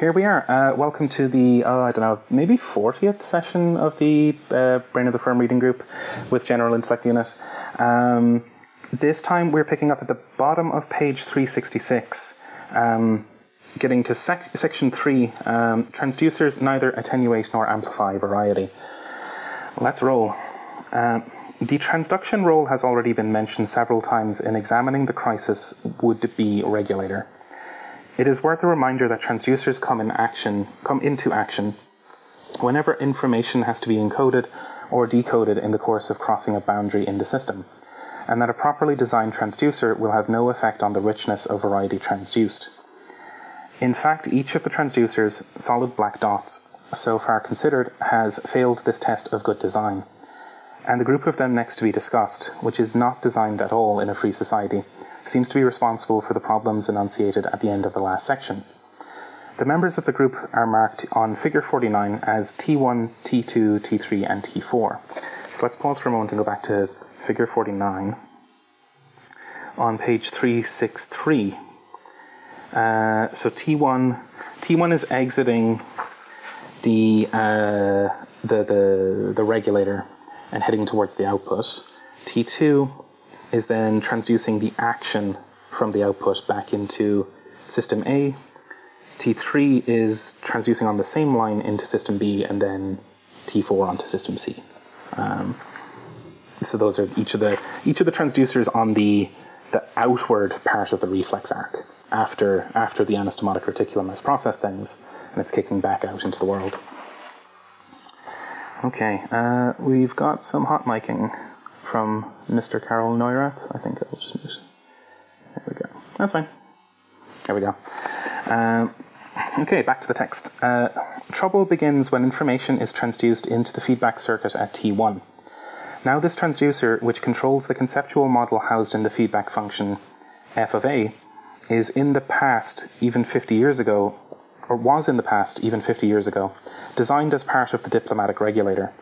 here we are. Uh, welcome to the, oh, I don't know, maybe 40th session of the uh, Brain of the Firm reading group with General Intellect Unit. Um, this time we're picking up at the bottom of page 366, um, getting to sec- section 3 um, transducers neither attenuate nor amplify variety. Let's roll. Uh, the transduction role has already been mentioned several times in examining the crisis would be regulator. It is worth a reminder that transducers come in action, come into action whenever information has to be encoded or decoded in the course of crossing a boundary in the system, and that a properly designed transducer will have no effect on the richness of variety transduced. In fact, each of the transducers, solid black dots, so far considered, has failed this test of good design. And the group of them next to be discussed, which is not designed at all in a free society, seems to be responsible for the problems enunciated at the end of the last section. The members of the group are marked on figure 49 as T1, T2, T3, and T4. So let's pause for a moment and go back to figure 49 on page 363. Uh, so T1, T1 is exiting the, uh, the, the, the regulator and heading towards the output. T2 is then transducing the action from the output back into system A. T3 is transducing on the same line into system B, and then T4 onto system C. Um, so those are each of the each of the transducers on the the outward part of the reflex arc after after the anastomotic reticulum has processed things and it's kicking back out into the world. Okay, uh, we've got some hot miking from Mr. Carol Neurath. I think I'll just. There we go. That's fine. There we go. Um, okay, back to the text. Uh, trouble begins when information is transduced into the feedback circuit at T1. Now, this transducer, which controls the conceptual model housed in the feedback function f of a, is in the past, even 50 years ago, or was in the past, even 50 years ago, designed as part of the diplomatic regulator.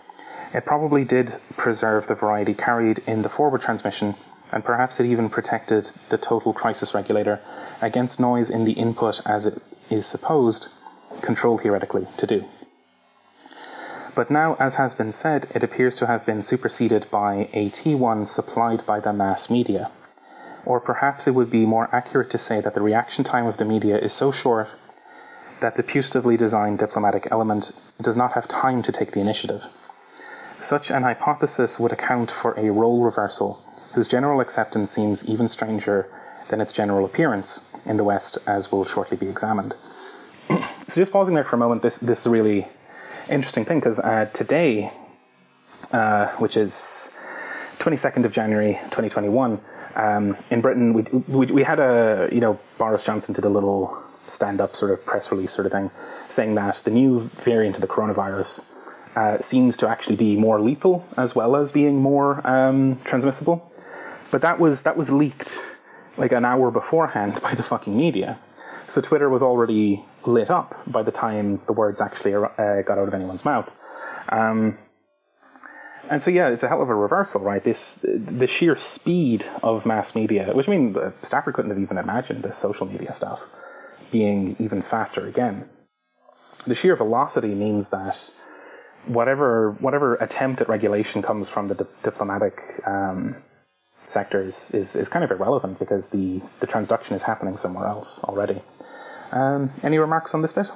It probably did preserve the variety carried in the forward transmission, and perhaps it even protected the total crisis regulator against noise in the input as it is supposed, controlled theoretically, to do. But now, as has been said, it appears to have been superseded by a T1 supplied by the mass media. Or perhaps it would be more accurate to say that the reaction time of the media is so short that the putatively designed diplomatic element does not have time to take the initiative. Such an hypothesis would account for a role reversal whose general acceptance seems even stranger than its general appearance in the West, as will shortly be examined. so, just pausing there for a moment, this, this is a really interesting thing because uh, today, uh, which is 22nd of January 2021, um, in Britain, we, we, we had a, you know, Boris Johnson did a little stand up sort of press release sort of thing saying that the new variant of the coronavirus uh, seems to actually be more lethal as well as being more um, transmissible. But that was that was leaked like an hour beforehand by the fucking media. So Twitter was already lit up by the time the words actually uh, got out of anyone's mouth. Um, and so yeah, it's a hell of a reversal, right? This the sheer speed of mass media, which I mean, Stafford couldn't have even imagined this social media stuff being even faster again. The sheer velocity means that whatever whatever attempt at regulation comes from the di- diplomatic um, sector is, is, is kind of irrelevant because the, the transduction is happening somewhere else already. Um, any remarks on this bit?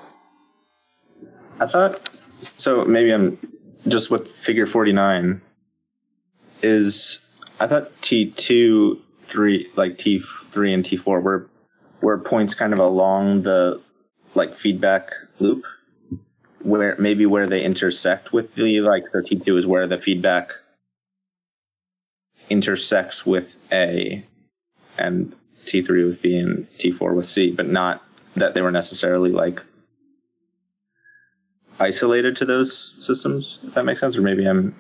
I thought so. Maybe I'm just with figure forty nine. Is I thought T two three like T three and T four were were points kind of along the like feedback loop where maybe where they intersect with the like the T2 is where the feedback intersects with A and T3 with B and T4 with C, but not that they were necessarily like isolated to those systems, if that makes sense, or maybe I'm.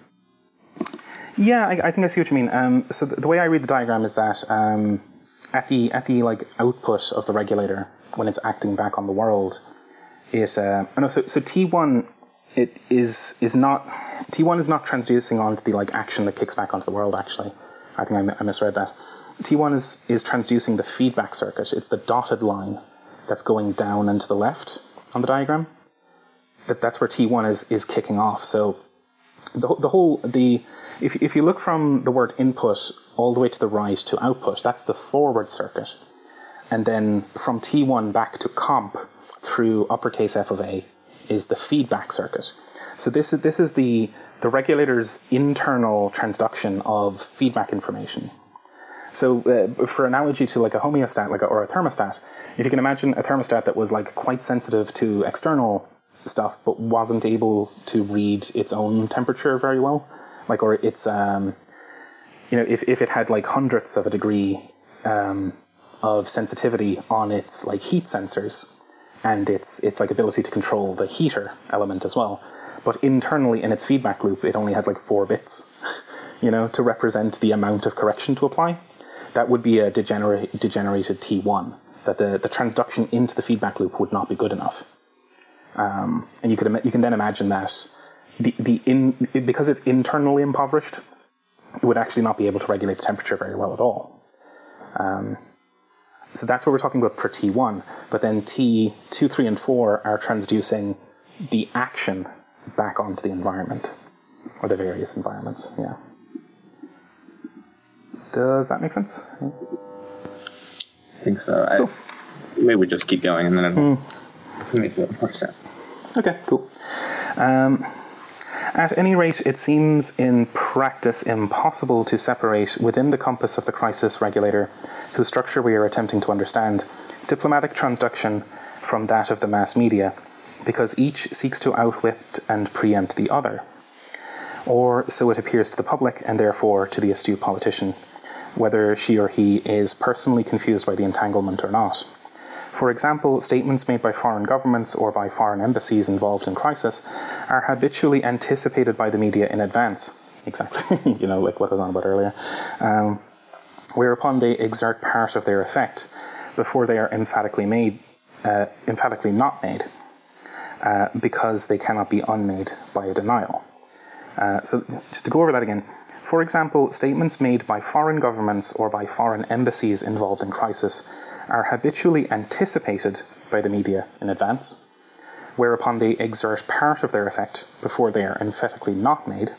Yeah, I, I think I see what you mean. Um, so the, the, way I read the diagram is that um, at the at the like output of the regulator when it's acting back on the world, it uh, no, so so T one it is is not T one is not transducing onto the like action that kicks back onto the world. Actually, I think I, I misread that. T one is is transducing the feedback circuit. It's the dotted line that's going down and to the left on the diagram. That that's where T1 is is kicking off. So the the whole the if if you look from the word input all the way to the right to output, that's the forward circuit, and then from T1 back to comp through uppercase F of A is the feedback circuit. So this is this is the the regulator's internal transduction of feedback information. So, uh, for analogy to like a homeostat, like a, or a thermostat, if you can imagine a thermostat that was like quite sensitive to external stuff, but wasn't able to read its own temperature very well, like or its, um, you know, if if it had like hundredths of a degree um, of sensitivity on its like heat sensors and its its like ability to control the heater element as well, but internally in its feedback loop, it only had like four bits, you know, to represent the amount of correction to apply that would be a degenerate, degenerated T1, that the, the transduction into the feedback loop would not be good enough. Um, and you, could, you can then imagine that the, the in, because it's internally impoverished, it would actually not be able to regulate the temperature very well at all. Um, so that's what we're talking about for T1. But then T2, 3, and 4 are transducing the action back onto the environment, or the various environments, yeah. Does that make sense? I think so. I, maybe we just keep going and then it'll make a little more sense. Okay, cool. Um, at any rate, it seems in practice impossible to separate within the compass of the crisis regulator, whose structure we are attempting to understand, diplomatic transduction from that of the mass media, because each seeks to outwit and preempt the other. Or so it appears to the public, and therefore to the astute politician, whether she or he is personally confused by the entanglement or not. For example, statements made by foreign governments or by foreign embassies involved in crisis are habitually anticipated by the media in advance. Exactly, you know, like what I was on about earlier. Um, whereupon they exert part of their effect before they are emphatically made, uh, emphatically not made, uh, because they cannot be unmade by a denial. Uh, so, just to go over that again. For example, statements made by foreign governments or by foreign embassies involved in crisis are habitually anticipated by the media in advance, whereupon they exert part of their effect before they are emphatically not made,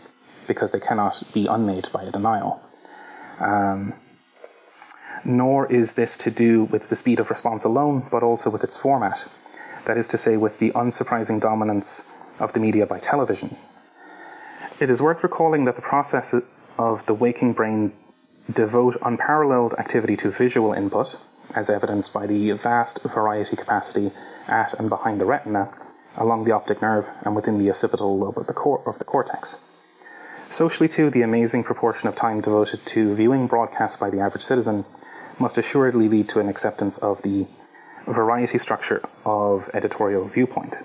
because they cannot be unmade by a denial. Um, nor is this to do with the speed of response alone, but also with its format. That is to say, with the unsurprising dominance of the media by television. It is worth recalling that the process of the waking brain devote unparalleled activity to visual input, as evidenced by the vast variety capacity at and behind the retina, along the optic nerve, and within the occipital lobe of the, cor- of the cortex. Socially, too, the amazing proportion of time devoted to viewing broadcasts by the average citizen must assuredly lead to an acceptance of the variety structure of editorial viewpoint.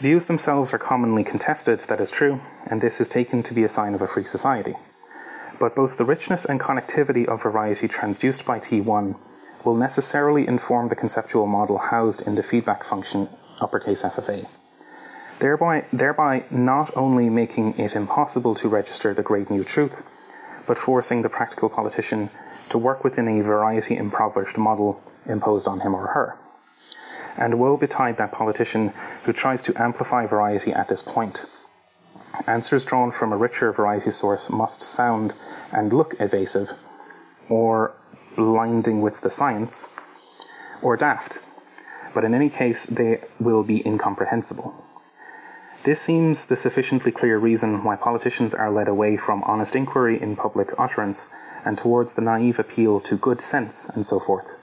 Views themselves are commonly contested, that is true, and this is taken to be a sign of a free society. But both the richness and connectivity of variety transduced by T1 will necessarily inform the conceptual model housed in the feedback function uppercase f of a, thereby, thereby not only making it impossible to register the great new truth, but forcing the practical politician to work within a variety impoverished model imposed on him or her. And woe betide that politician who tries to amplify variety at this point. Answers drawn from a richer variety source must sound and look evasive, or blinding with the science, or daft, but in any case they will be incomprehensible. This seems the sufficiently clear reason why politicians are led away from honest inquiry in public utterance and towards the naive appeal to good sense and so forth.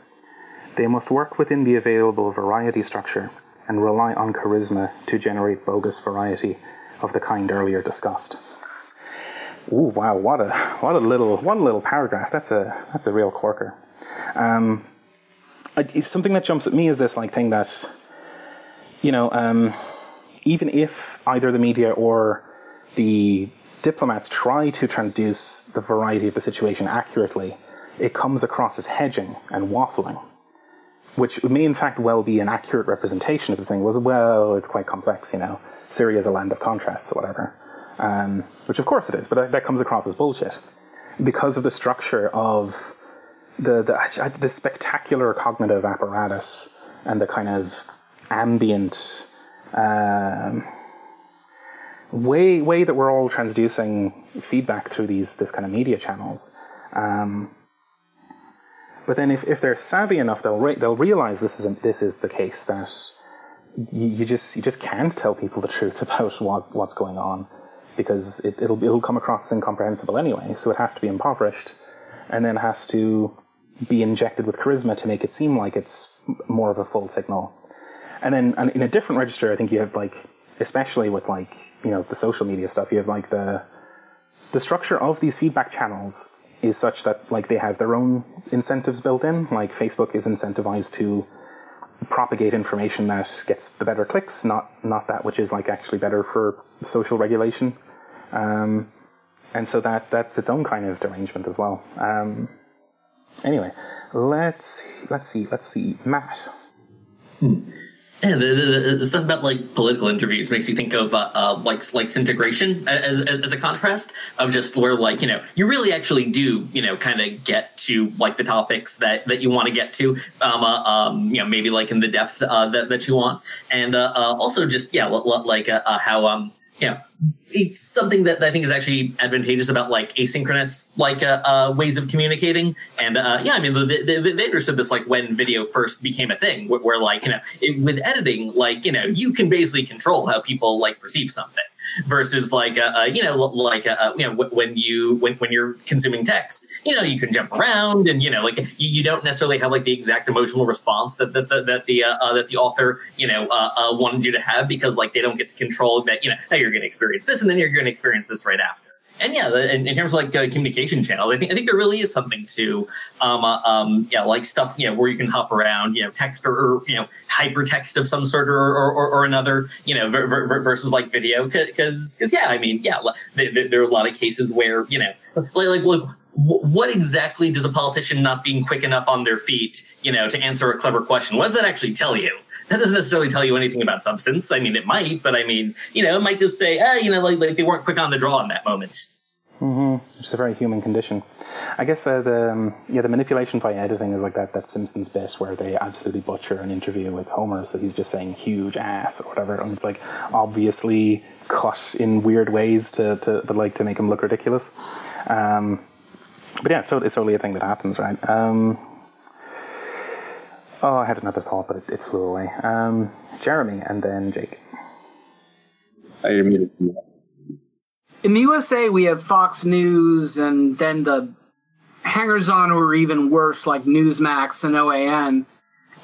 They must work within the available variety structure and rely on charisma to generate bogus variety of the kind earlier discussed. Ooh, wow! What a what a little one little paragraph. That's a that's a real corker. Um, something that jumps at me is this like thing that, you know, um, even if either the media or the diplomats try to transduce the variety of the situation accurately, it comes across as hedging and waffling which may in fact well be an accurate representation of the thing, was, well, it's quite complex, you know. Syria is a land of contrasts, or whatever. Um, which of course it is, but that, that, comes across as bullshit. Because of the structure of the, the, the spectacular cognitive apparatus and the kind of ambient um, way way that we're all transducing feedback through these this kind of media channels. Um, but then, if, if they're savvy enough, they'll re- they'll realize this is a, this is the case that you, you just you just can't tell people the truth about what, what's going on because it, it'll it'll come across as incomprehensible anyway. So it has to be impoverished, and then has to be injected with charisma to make it seem like it's more of a full signal. And then and in a different register, I think you have like, especially with like you know the social media stuff, you have like the the structure of these feedback channels is such that like they have their own incentives built in. Like Facebook is incentivized to propagate information that gets the better clicks, not not that which is like actually better for social regulation. Um, and so that that's its own kind of derangement as well. Um, anyway, let's let's see let's see Matt. Hmm. Yeah, the, the, the, stuff about like political interviews makes you think of uh, uh, like like Syntegration as, as, as a contrast of just where like you know you really actually do you know kind of get to like the topics that that you want to get to um, uh, um you know maybe like in the depth uh, that that you want. And uh, uh, also just yeah like uh, how um you know it's something that I think is actually advantageous about like asynchronous like uh, uh, ways of communicating. And uh, yeah, I mean, the, the, they understood this like when video first became a thing, where, where like you know, it, with editing, like you know, you can basically control how people like perceive something versus like uh, uh, you know like uh, you know when you when, when you're consuming text you know you can jump around and you know like you, you don't necessarily have like the exact emotional response that that, that, that the uh, that the author you know uh, uh, wanted you to have because like they don't get to control that you know now you're going to experience this and then you're going to experience this right after and yeah, in, in terms of like uh, communication channels, I think I think there really is something to, um, uh, um, yeah, like stuff, you know, where you can hop around, you know, text or, or you know, hypertext of some sort or or, or another, you know, ver- ver- versus like video, because because yeah, I mean, yeah, there, there, are a lot of cases where you know, like like look. What exactly does a politician not being quick enough on their feet, you know, to answer a clever question? What does that actually tell you? That doesn't necessarily tell you anything about substance. I mean, it might, but I mean, you know, it might just say, ah, you know, like, like they weren't quick on the draw in that moment. Mm-hmm. It's a very human condition. I guess uh, the um, yeah the manipulation by editing is like that that Simpsons bit where they absolutely butcher an interview with Homer, so he's just saying huge ass or whatever, and it's like obviously cut in weird ways to, to but like to make him look ridiculous. Um, but yeah, so it's only a thing that happens, right? Um, Oh, I had another thought, but it, it flew away. Um, Jeremy and then Jake. I muted In the USA, we have Fox News and then the hangers on who are even worse, like Newsmax and OAN.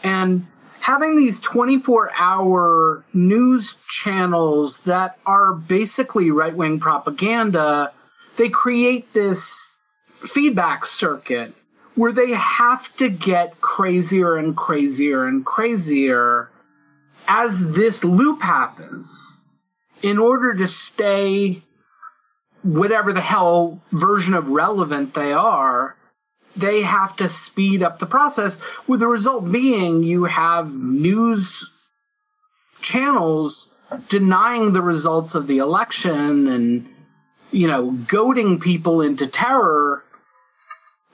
And having these 24 hour news channels that are basically right wing propaganda, they create this feedback circuit where they have to get crazier and crazier and crazier as this loop happens in order to stay whatever the hell version of relevant they are they have to speed up the process with the result being you have news channels denying the results of the election and you know goading people into terror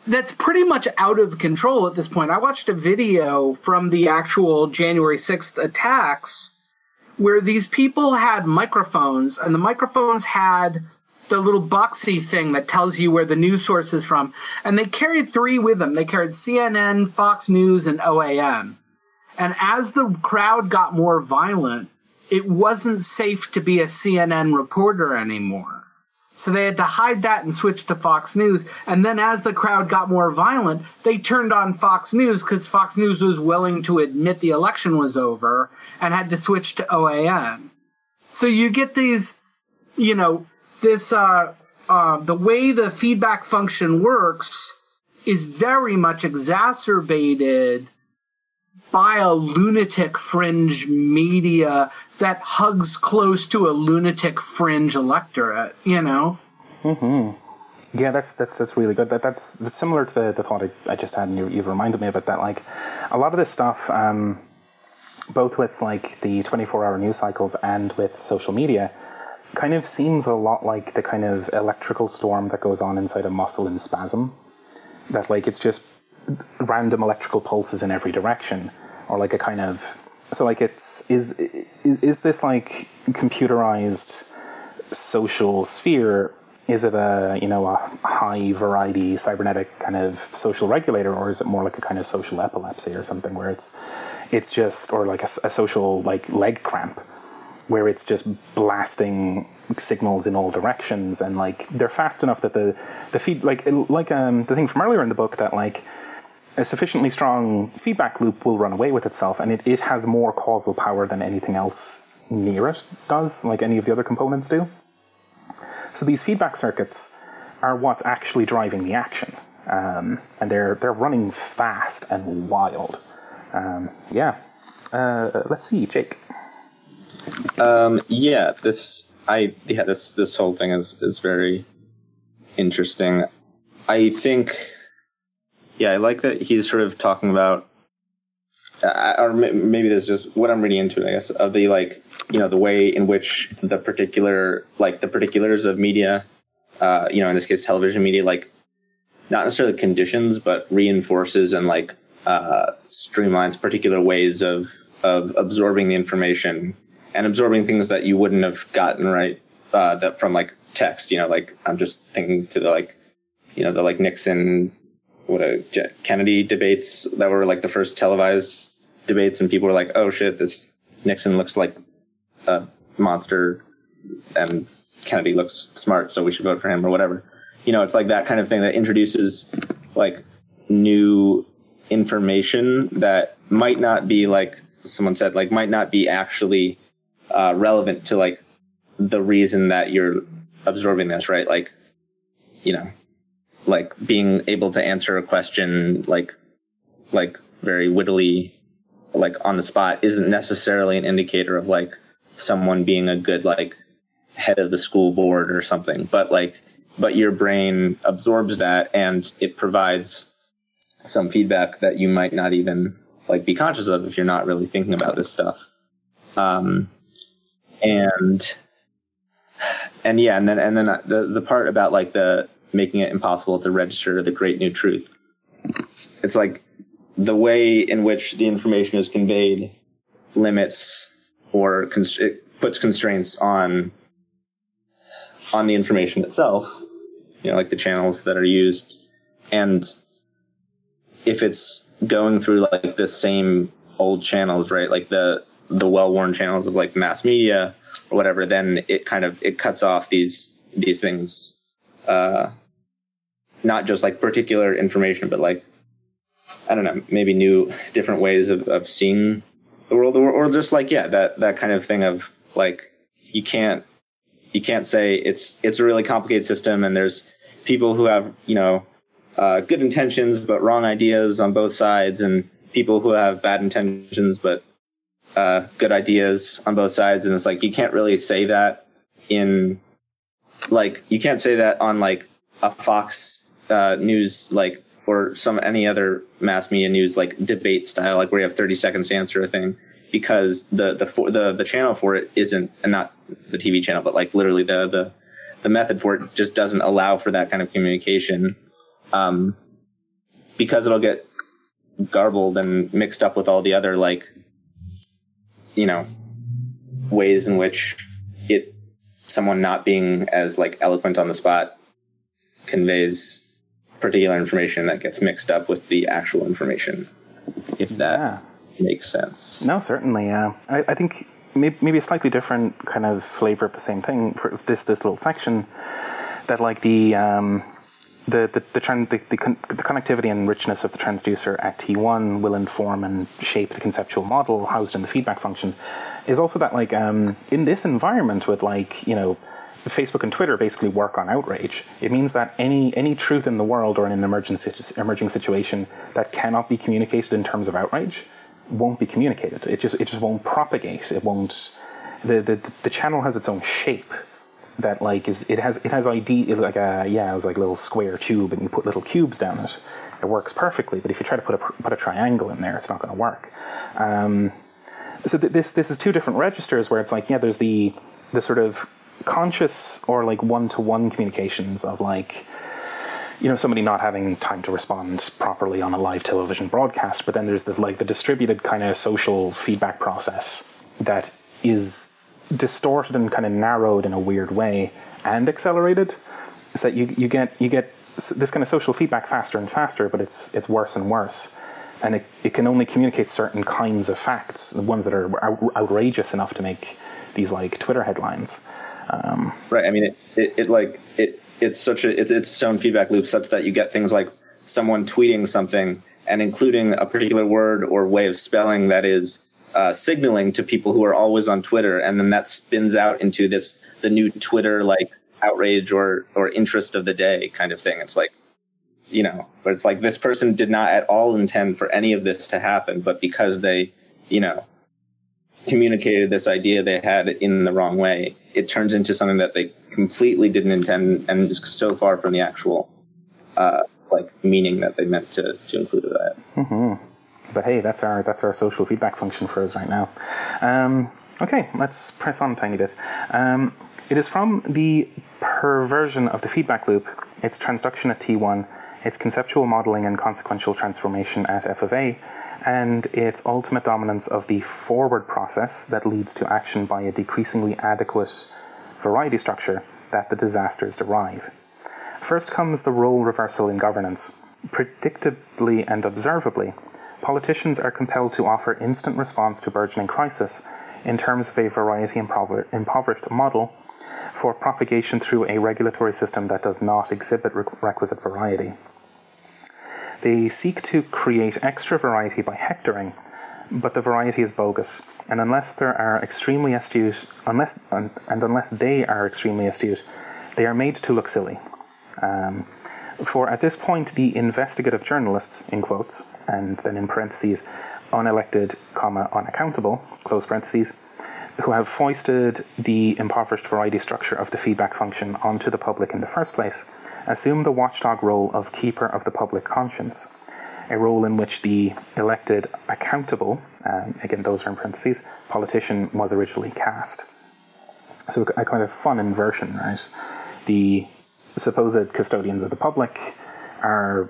that's pretty much out of control at this point. I watched a video from the actual January 6th attacks where these people had microphones and the microphones had the little boxy thing that tells you where the news source is from. And they carried three with them. They carried CNN, Fox News, and OAN. And as the crowd got more violent, it wasn't safe to be a CNN reporter anymore. So they had to hide that and switch to Fox News. And then as the crowd got more violent, they turned on Fox News because Fox News was willing to admit the election was over and had to switch to OAN. So you get these, you know, this, uh, uh, the way the feedback function works is very much exacerbated by a lunatic fringe media that hugs close to a lunatic fringe electorate, you know? Mm-hmm. Yeah, that's that's that's really good. That that's that's similar to the, the thought I, I just had, and you, you've reminded me about that. Like a lot of this stuff, um, both with like the twenty four hour news cycles and with social media, kind of seems a lot like the kind of electrical storm that goes on inside a muscle in spasm. That like it's just random electrical pulses in every direction, or like a kind of so like it's is is, is this like computerized social sphere? Is it a you know a high variety cybernetic kind of social regulator or is it more like a kind of social epilepsy or something where it's it's just or like a, a social like leg cramp where it's just blasting signals in all directions and like they're fast enough that the the feed like like um the thing from earlier in the book that like a sufficiently strong feedback loop will run away with itself and it, it has more causal power than anything else near it does like any of the other components do so these feedback circuits are what's actually driving the action, um, and they're they're running fast and wild. Um, yeah. Uh, let's see, Jake. Um, yeah, this I yeah this this whole thing is is very interesting. I think yeah, I like that he's sort of talking about uh, or maybe there's just what I'm reading into, it, I guess, of the like, you know, the way in which the particular, like the particulars of media, uh, you know, in this case, television media, like not necessarily conditions, but reinforces and like uh, streamlines particular ways of of absorbing the information and absorbing things that you wouldn't have gotten right uh, that from like text. You know, like I'm just thinking to the like, you know, the like Nixon what a Kennedy debates that were like the first televised debates, and people were like, "Oh shit, this Nixon looks like a monster, and Kennedy looks smart, so we should vote for him or whatever." You know, it's like that kind of thing that introduces like new information that might not be like someone said, like might not be actually uh, relevant to like the reason that you're absorbing this, right? Like, you know, like being able to answer a question like like very wittily like on the spot isn't necessarily an indicator of like someone being a good like head of the school board or something but like but your brain absorbs that and it provides some feedback that you might not even like be conscious of if you're not really thinking about this stuff. Um and and yeah and then and then the the part about like the making it impossible to register the great new truth. It's like the way in which the information is conveyed limits or it puts constraints on on the information itself. You know, like the channels that are used, and if it's going through like the same old channels, right? Like the the well-worn channels of like mass media or whatever, then it kind of it cuts off these these things uh, not just like particular information, but like I don't know, maybe new different ways of, of seeing the world, or, or just like yeah, that that kind of thing of like you can't you can't say it's it's a really complicated system, and there's people who have you know uh, good intentions but wrong ideas on both sides, and people who have bad intentions but uh, good ideas on both sides, and it's like you can't really say that in like you can't say that on like a Fox uh, news like or some any other mass media news like debate style, like where you have 30 seconds to answer a thing, because the the for, the the channel for it isn't, and not the TV channel, but like literally the the the method for it just doesn't allow for that kind of communication, um, because it'll get garbled and mixed up with all the other like, you know, ways in which it someone not being as like eloquent on the spot conveys particular information that gets mixed up with the actual information, if that yeah. makes sense. No, certainly. Yeah, I, I think maybe, maybe a slightly different kind of flavor of the same thing for this this little section. That like the um, the the the, trend, the, the, con- the, connectivity and richness of the transducer at T1 will inform and shape the conceptual model housed in the feedback function. Is also that like um, in this environment with like you know Facebook and Twitter basically work on outrage. It means that any any truth in the world or in an emerging emerging situation that cannot be communicated in terms of outrage won't be communicated. It just it just won't propagate. It won't. The the, the channel has its own shape that like is it has it has ID like a yeah it's like a little square tube and you put little cubes down it. It works perfectly, but if you try to put a put a triangle in there, it's not going to work. Um, so th- this this is two different registers where it's like yeah, there's the the sort of conscious or like one to one communications of like you know somebody not having time to respond properly on a live television broadcast but then there's this like the distributed kind of social feedback process that is distorted and kind of narrowed in a weird way and accelerated so that you, you get you get this kind of social feedback faster and faster but it's it's worse and worse. And it, it can only communicate certain kinds of facts the ones that are out- outrageous enough to make these like twitter headlines um, Right. I mean, it, it, it like it it's such a it's its own feedback loop such that you get things like someone tweeting something and including a particular word or way of spelling that is uh, signaling to people who are always on Twitter, and then that spins out into this the new Twitter like outrage or or interest of the day kind of thing. It's like you know, but it's like this person did not at all intend for any of this to happen, but because they you know communicated this idea they had in the wrong way, it turns into something that they completely didn't intend and is so far from the actual uh, like meaning that they meant to, to include that. but hey that's our that's our social feedback function for us right now. Um, okay let's press on a tiny bit. Um, it is from the perversion of the feedback loop its transduction at t1 its conceptual modeling and consequential transformation at f of a and its ultimate dominance of the forward process that leads to action by a decreasingly adequate variety structure that the disasters derive. First comes the role reversal in governance. Predictably and observably, politicians are compelled to offer instant response to burgeoning crisis in terms of a variety impover- impoverished model for propagation through a regulatory system that does not exhibit re- requisite variety. They seek to create extra variety by hectoring, but the variety is bogus, and unless there are extremely astute, unless and, unless they are extremely astute, they are made to look silly. Um, for at this point, the investigative journalists, in quotes, and then in parentheses, unelected, comma, unaccountable, close parentheses, who have foisted the impoverished variety structure of the feedback function onto the public in the first place, assume the watchdog role of keeper of the public conscience, a role in which the elected accountable, um, again, those are in parentheses, politician was originally cast. So a kind of fun inversion, right? The supposed custodians of the public are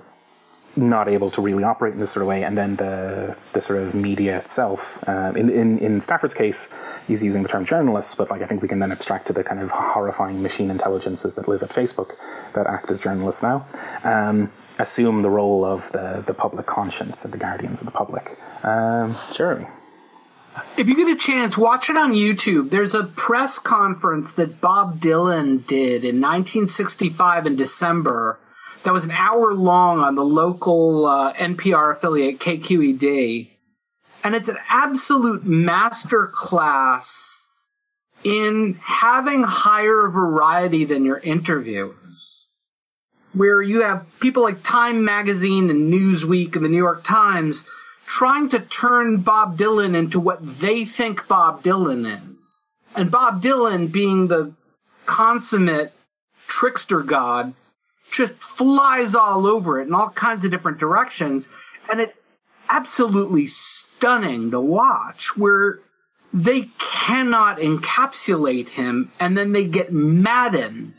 not able to really operate in this sort of way, and then the the sort of media itself. Um, in, in in Stafford's case, he's using the term journalists, but like I think we can then abstract to the kind of horrifying machine intelligences that live at Facebook that act as journalists now. Um, assume the role of the the public conscience and the guardians of the public. Um, Jeremy. If you get a chance, watch it on YouTube. There's a press conference that Bob Dylan did in 1965 in December that was an hour long on the local uh, NPR affiliate KQED. And it's an absolute master class in having higher variety than your interviewers. Where you have people like Time Magazine and Newsweek and the New York Times trying to turn Bob Dylan into what they think Bob Dylan is. And Bob Dylan, being the consummate trickster god, just flies all over it in all kinds of different directions. And it's absolutely stunning to watch where they cannot encapsulate him and then they get maddened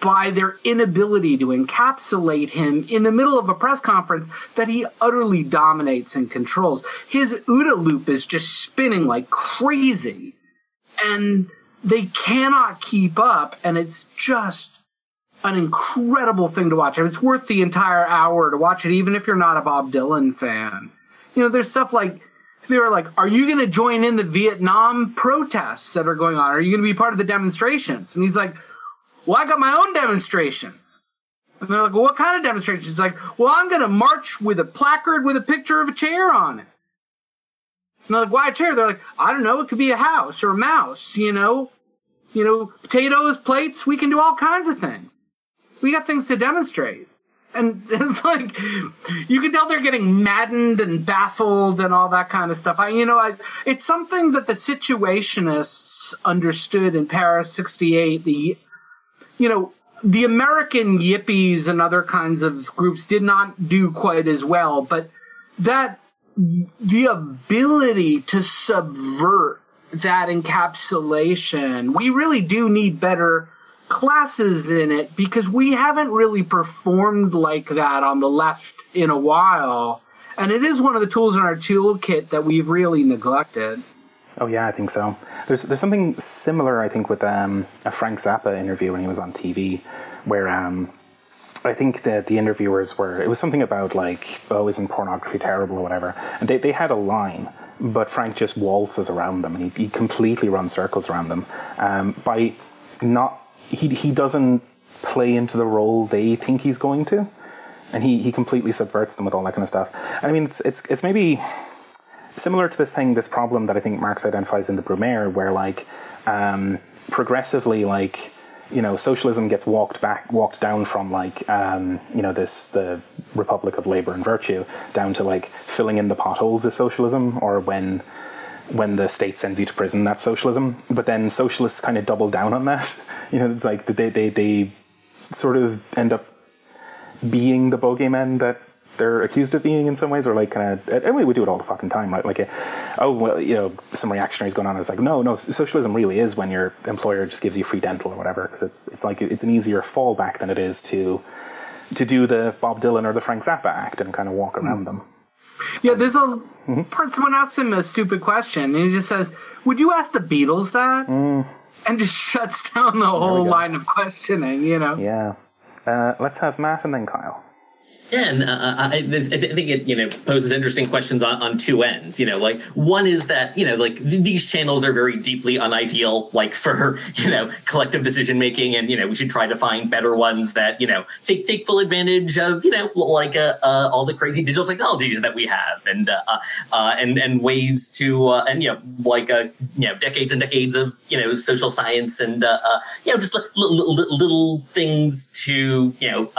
by their inability to encapsulate him in the middle of a press conference that he utterly dominates and controls. His OODA loop is just spinning like crazy and they cannot keep up and it's just an incredible thing to watch. And it's worth the entire hour to watch it, even if you're not a Bob Dylan fan. You know, there's stuff like they were like, "Are you going to join in the Vietnam protests that are going on? Are you going to be part of the demonstrations?" And he's like, "Well, I got my own demonstrations." And they're like, "Well, what kind of demonstrations?" He's like, "Well, I'm going to march with a placard with a picture of a chair on it." And they're like, "Why a chair?" They're like, "I don't know. It could be a house or a mouse. You know, you know, potatoes, plates. We can do all kinds of things. We got things to demonstrate." And it's like you can tell they're getting maddened and baffled and all that kind of stuff. I, you know, I, it's something that the situationists understood in Paris '68. The, you know, the American yippies and other kinds of groups did not do quite as well, but that the ability to subvert that encapsulation, we really do need better classes in it because we haven't really performed like that on the left in a while. And it is one of the tools in our toolkit that we've really neglected. Oh yeah, I think so. There's there's something similar, I think, with um, a Frank Zappa interview when he was on TV, where um, I think that the interviewers were it was something about like oh isn't pornography terrible or whatever, and they they had a line, but Frank just waltzes around them and he, he completely runs circles around them um, by not he he doesn't play into the role they think he's going to, and he he completely subverts them with all that kind of stuff. And I mean it's it's it's maybe similar to this thing, this problem that I think Marx identifies in the Brumaire, where like um, progressively, like you know, socialism gets walked back, walked down from like um, you know this the Republic of Labor and Virtue down to like filling in the potholes is socialism, or when when the state sends you to prison, that's socialism. But then socialists kind of double down on that. You know, it's like they they they sort of end up being the bogeymen that they're accused of being in some ways, or like kind of, and we would do it all the fucking time, right? Like, a, oh, well, you know, some reactionaries going on. And it's like, no, no, socialism really is when your employer just gives you free dental or whatever, because it's it's like it's an easier fallback than it is to to do the Bob Dylan or the Frank Zappa act and kind of walk around mm. them. Yeah, there's a mm-hmm. part. Someone asks him a stupid question, and he just says, "Would you ask the Beatles that?" Mm. And just shuts down the whole line of questioning. You know. Yeah. Uh, let's have Matt and then Kyle. And uh, I, I, think it you know poses interesting questions on, on two ends. You know, like one is that you know like th- these channels are very deeply unideal, like for you know collective decision making, and you know we should try to find better ones that you know take take full advantage of you know like uh, uh, all the crazy digital technologies that we have, and uh, uh, and and ways to uh, and you know like you know decades and decades of you know social science and you know just little things to you know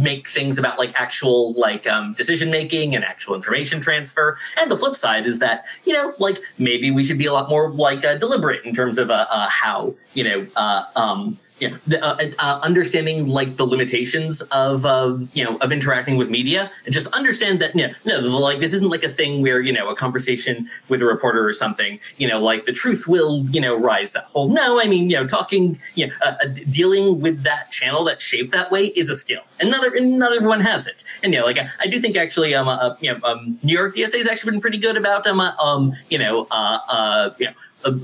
make things about like actual actual like um, decision making and actual information transfer. And the flip side is that you know like maybe we should be a lot more like uh, deliberate in terms of uh, uh, how you know uh, um, yeah, uh, uh, understanding like the limitations of uh, you know of interacting with media, and just understand that you know, no, like this isn't like a thing where you know a conversation with a reporter or something, you know, like the truth will you know rise up. Well, no, I mean you know talking, you know, uh, uh, dealing with that channel that shaped that way is a skill, and not not everyone has it. And you know, like I, I do think actually, um, uh, you know, um, New York DSA has actually been pretty good about um, um, you know, uh, uh, you know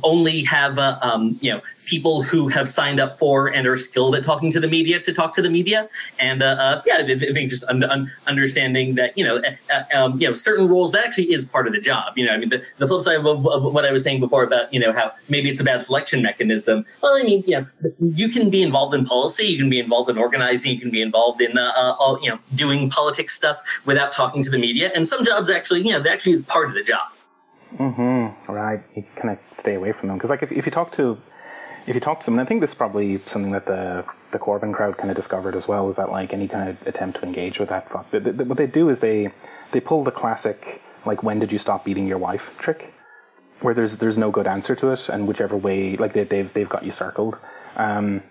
only have uh, um, you know people who have signed up for and are skilled at talking to the media to talk to the media. And uh, uh, yeah, I think just un- un- understanding that you know, uh, um, you know, certain roles that actually is part of the job. You know, I mean, the, the flip side of, of, what I was saying before about you know how maybe it's a bad selection mechanism. Well, I mean, you know, you can be involved in policy, you can be involved in organizing, you can be involved in uh, uh, all, you know doing politics stuff without talking to the media. And some jobs actually, you know, that actually is part of the job. Mm-hmm. Right. You kind of stay away from them because, like, if, if you talk to if you talk to them, and I think this is probably something that the the Corbyn crowd kind of discovered as well, is that like any kind of attempt to engage with that fuck, what they do is they they pull the classic like when did you stop beating your wife trick, where there's there's no good answer to it, and whichever way like they, they've they've got you circled. Um,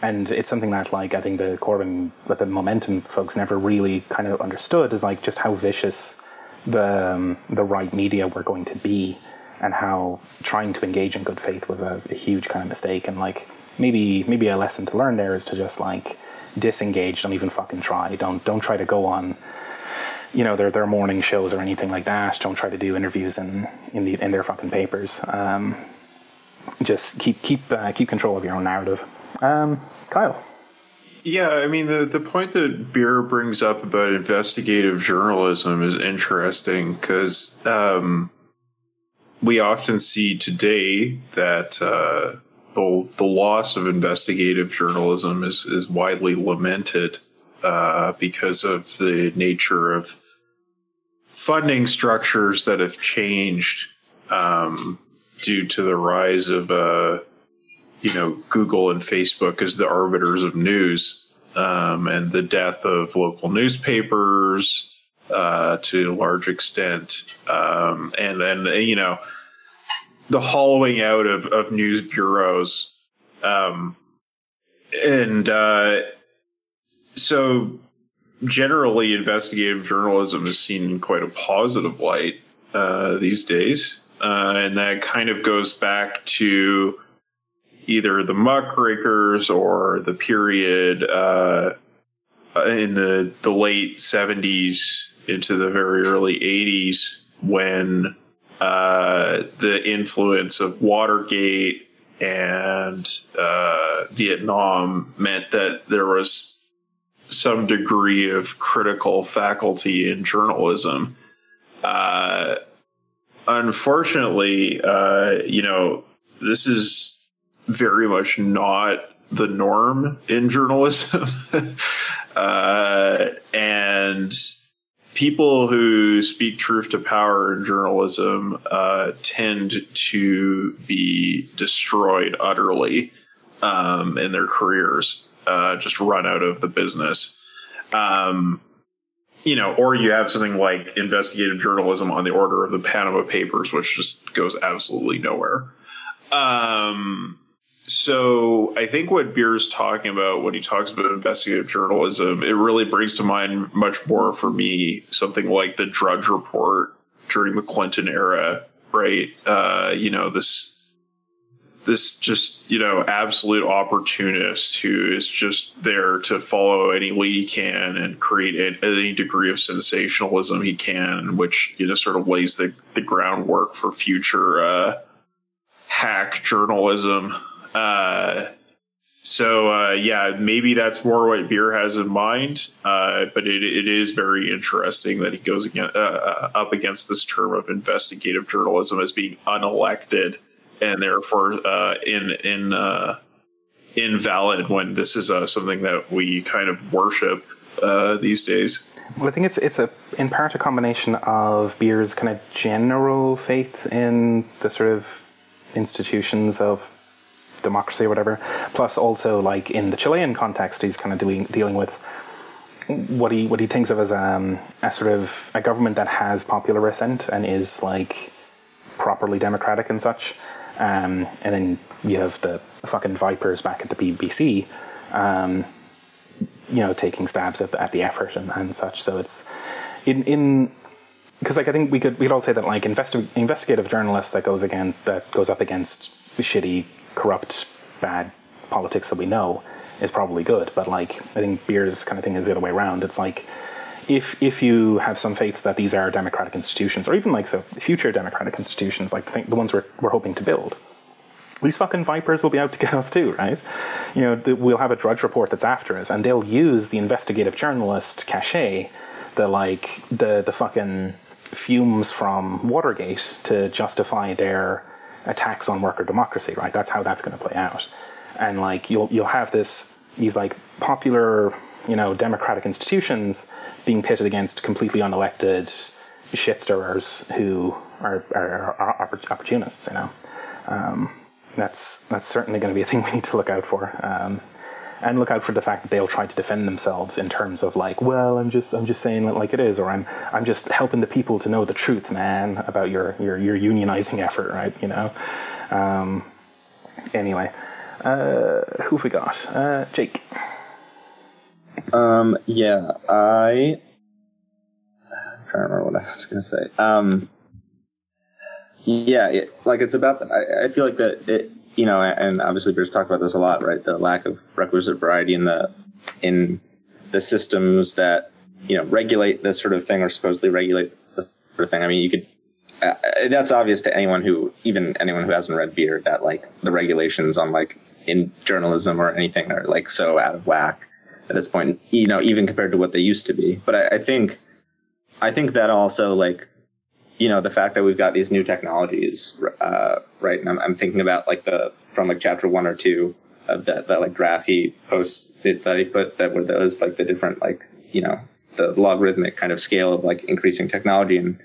and it's something that like I think the Corbyn, that the momentum folks never really kind of understood is like just how vicious the um, the right media were going to be and how trying to engage in good faith was a, a, huge kind of mistake. And like maybe maybe a lesson to learn there is to just like disengage. Don't even fucking try. Don't don't try to go on you know their their morning shows or anything like that. Don't try to do interviews in in the in their fucking papers. Um, just keep keep uh, keep control of your own narrative. Um, Kyle? Yeah, I mean the the point that Beer brings up about investigative journalism is interesting because um, we often see today that uh, the, the loss of investigative journalism is, is widely lamented uh, because of the nature of funding structures that have changed um, due to the rise of uh, you know Google and Facebook as the arbiters of news um, and the death of local newspapers uh, to a large extent, um, and and you know the hollowing out of of news bureaus, um, and uh, so generally investigative journalism is seen in quite a positive light uh, these days, uh, and that kind of goes back to either the muckrakers or the period uh, in the the late 70s into the very early 80s when uh, the influence of Watergate and uh, Vietnam meant that there was some degree of critical faculty in journalism. Uh, unfortunately, uh, you know, this is very much not the norm in journalism. uh, and people who speak truth to power in journalism uh, tend to be destroyed utterly um, in their careers, uh, just run out of the business. Um, you know, or you have something like investigative journalism on the order of the Panama Papers, which just goes absolutely nowhere. Um, so I think what Beer's talking about when he talks about investigative journalism, it really brings to mind much more for me something like the Drudge Report during the Clinton era, right? Uh, you know, this this just you know absolute opportunist who is just there to follow any lead he can and create any degree of sensationalism he can, which you know sort of lays the the groundwork for future uh, hack journalism. Uh, so uh, yeah, maybe that's more what Beer has in mind. Uh, but it, it is very interesting that he goes again, uh, uh, up against this term of investigative journalism as being unelected and therefore uh, in in invalid when this is something that we kind of worship these days. Well, I think it's it's a in part a combination of Beer's kind of general faith in the sort of institutions of democracy or whatever. Plus, also like in the Chilean context, he's kind of doing dealing with what he what he thinks of as um, a sort of a government that has popular assent and is like properly democratic and such. Um, and then you have the fucking vipers back at the BBC, um, you know, taking stabs at the, at the effort and, and such. So it's in in because like I think we could we'd all say that like investi- investigative journalists that goes again that goes up against shitty corrupt, bad politics that we know is probably good. But like, I think Beer's kind of thing is the other way around. It's like, if if you have some faith that these are democratic institutions, or even like so future democratic institutions, like the, the ones we're, we're hoping to build, these fucking vipers will be out to get us too, right? You know, we'll have a Drudge Report that's after us, and they'll use the investigative journalist cachet, the like the the fucking fumes from Watergate to justify their attacks on worker democracy, right? That's how that's going to play out. And like you'll you'll have this these like popular you know democratic institutions being pitted against completely unelected shit who are, are, are opportunists. You know, um, that's that's certainly going to be a thing we need to look out for. Um, and look out for the fact that they'll try to defend themselves in terms of like, well, I'm just I'm just saying it like it is, or I'm I'm just helping the people to know the truth, man, about your your your unionizing effort, right? You know. Um, anyway, uh, who have we got? Uh, Jake. Um. Yeah, I. Trying to remember what I was going to say. Um. Yeah, it, like it's about. I, I feel like that it you know, and obviously Beer's talked about this a lot, right? The lack of requisite variety in the in the systems that you know regulate this sort of thing or supposedly regulate the sort of thing. I mean, you could. Uh, that's obvious to anyone who, even anyone who hasn't read Beer, that like the regulations on like in journalism or anything are like so out of whack at this point. You know, even compared to what they used to be. But I, I think, I think that also like you know the fact that we've got these new technologies uh, right and I'm, I'm, thinking about like the from like chapter one or two of that that like graph he posts that he put that were those like the different like you know the logarithmic kind of scale of like increasing technology and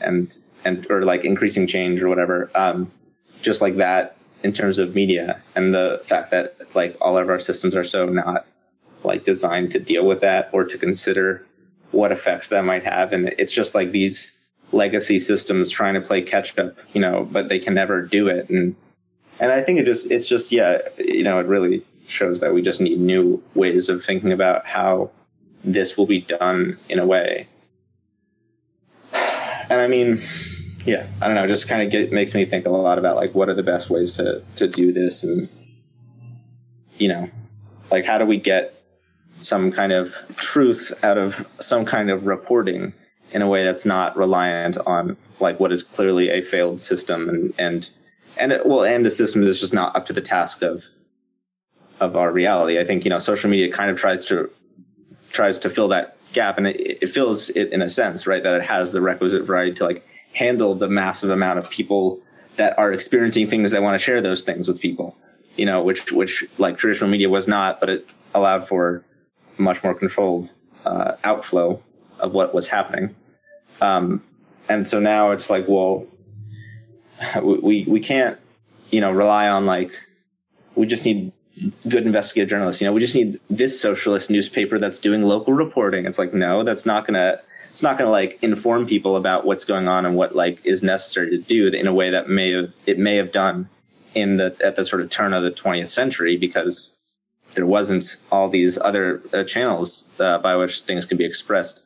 and and or like increasing change or whatever um, just like that in terms of media and the fact that like all of our systems are so not like designed to deal with that or to consider what effects that might have. And it's just like these legacy systems trying to play catch up, you know, but they can never do it. And and I think it just it's just yeah, you know, it really shows that we just need new ways of thinking about how this will be done in a way. And I mean, yeah, I don't know, just kind of get makes me think a lot about like what are the best ways to to do this and you know, like how do we get some kind of truth out of some kind of reporting in a way that's not reliant on like what is clearly a failed system and and and it, well and a system that's just not up to the task of of our reality. I think you know social media kind of tries to tries to fill that gap, and it, it fills it in a sense, right? That it has the requisite variety to like handle the massive amount of people that are experiencing things that want to share those things with people. You know, which which like traditional media was not, but it allowed for much more controlled uh, outflow of what was happening. Um, and so now it's like, well, we we can't, you know, rely on like we just need good investigative journalists. You know, we just need this socialist newspaper that's doing local reporting. It's like, no, that's not gonna it's not gonna like inform people about what's going on and what like is necessary to do in a way that may have it may have done in the at the sort of turn of the 20th century because there wasn't all these other uh, channels uh, by which things could be expressed.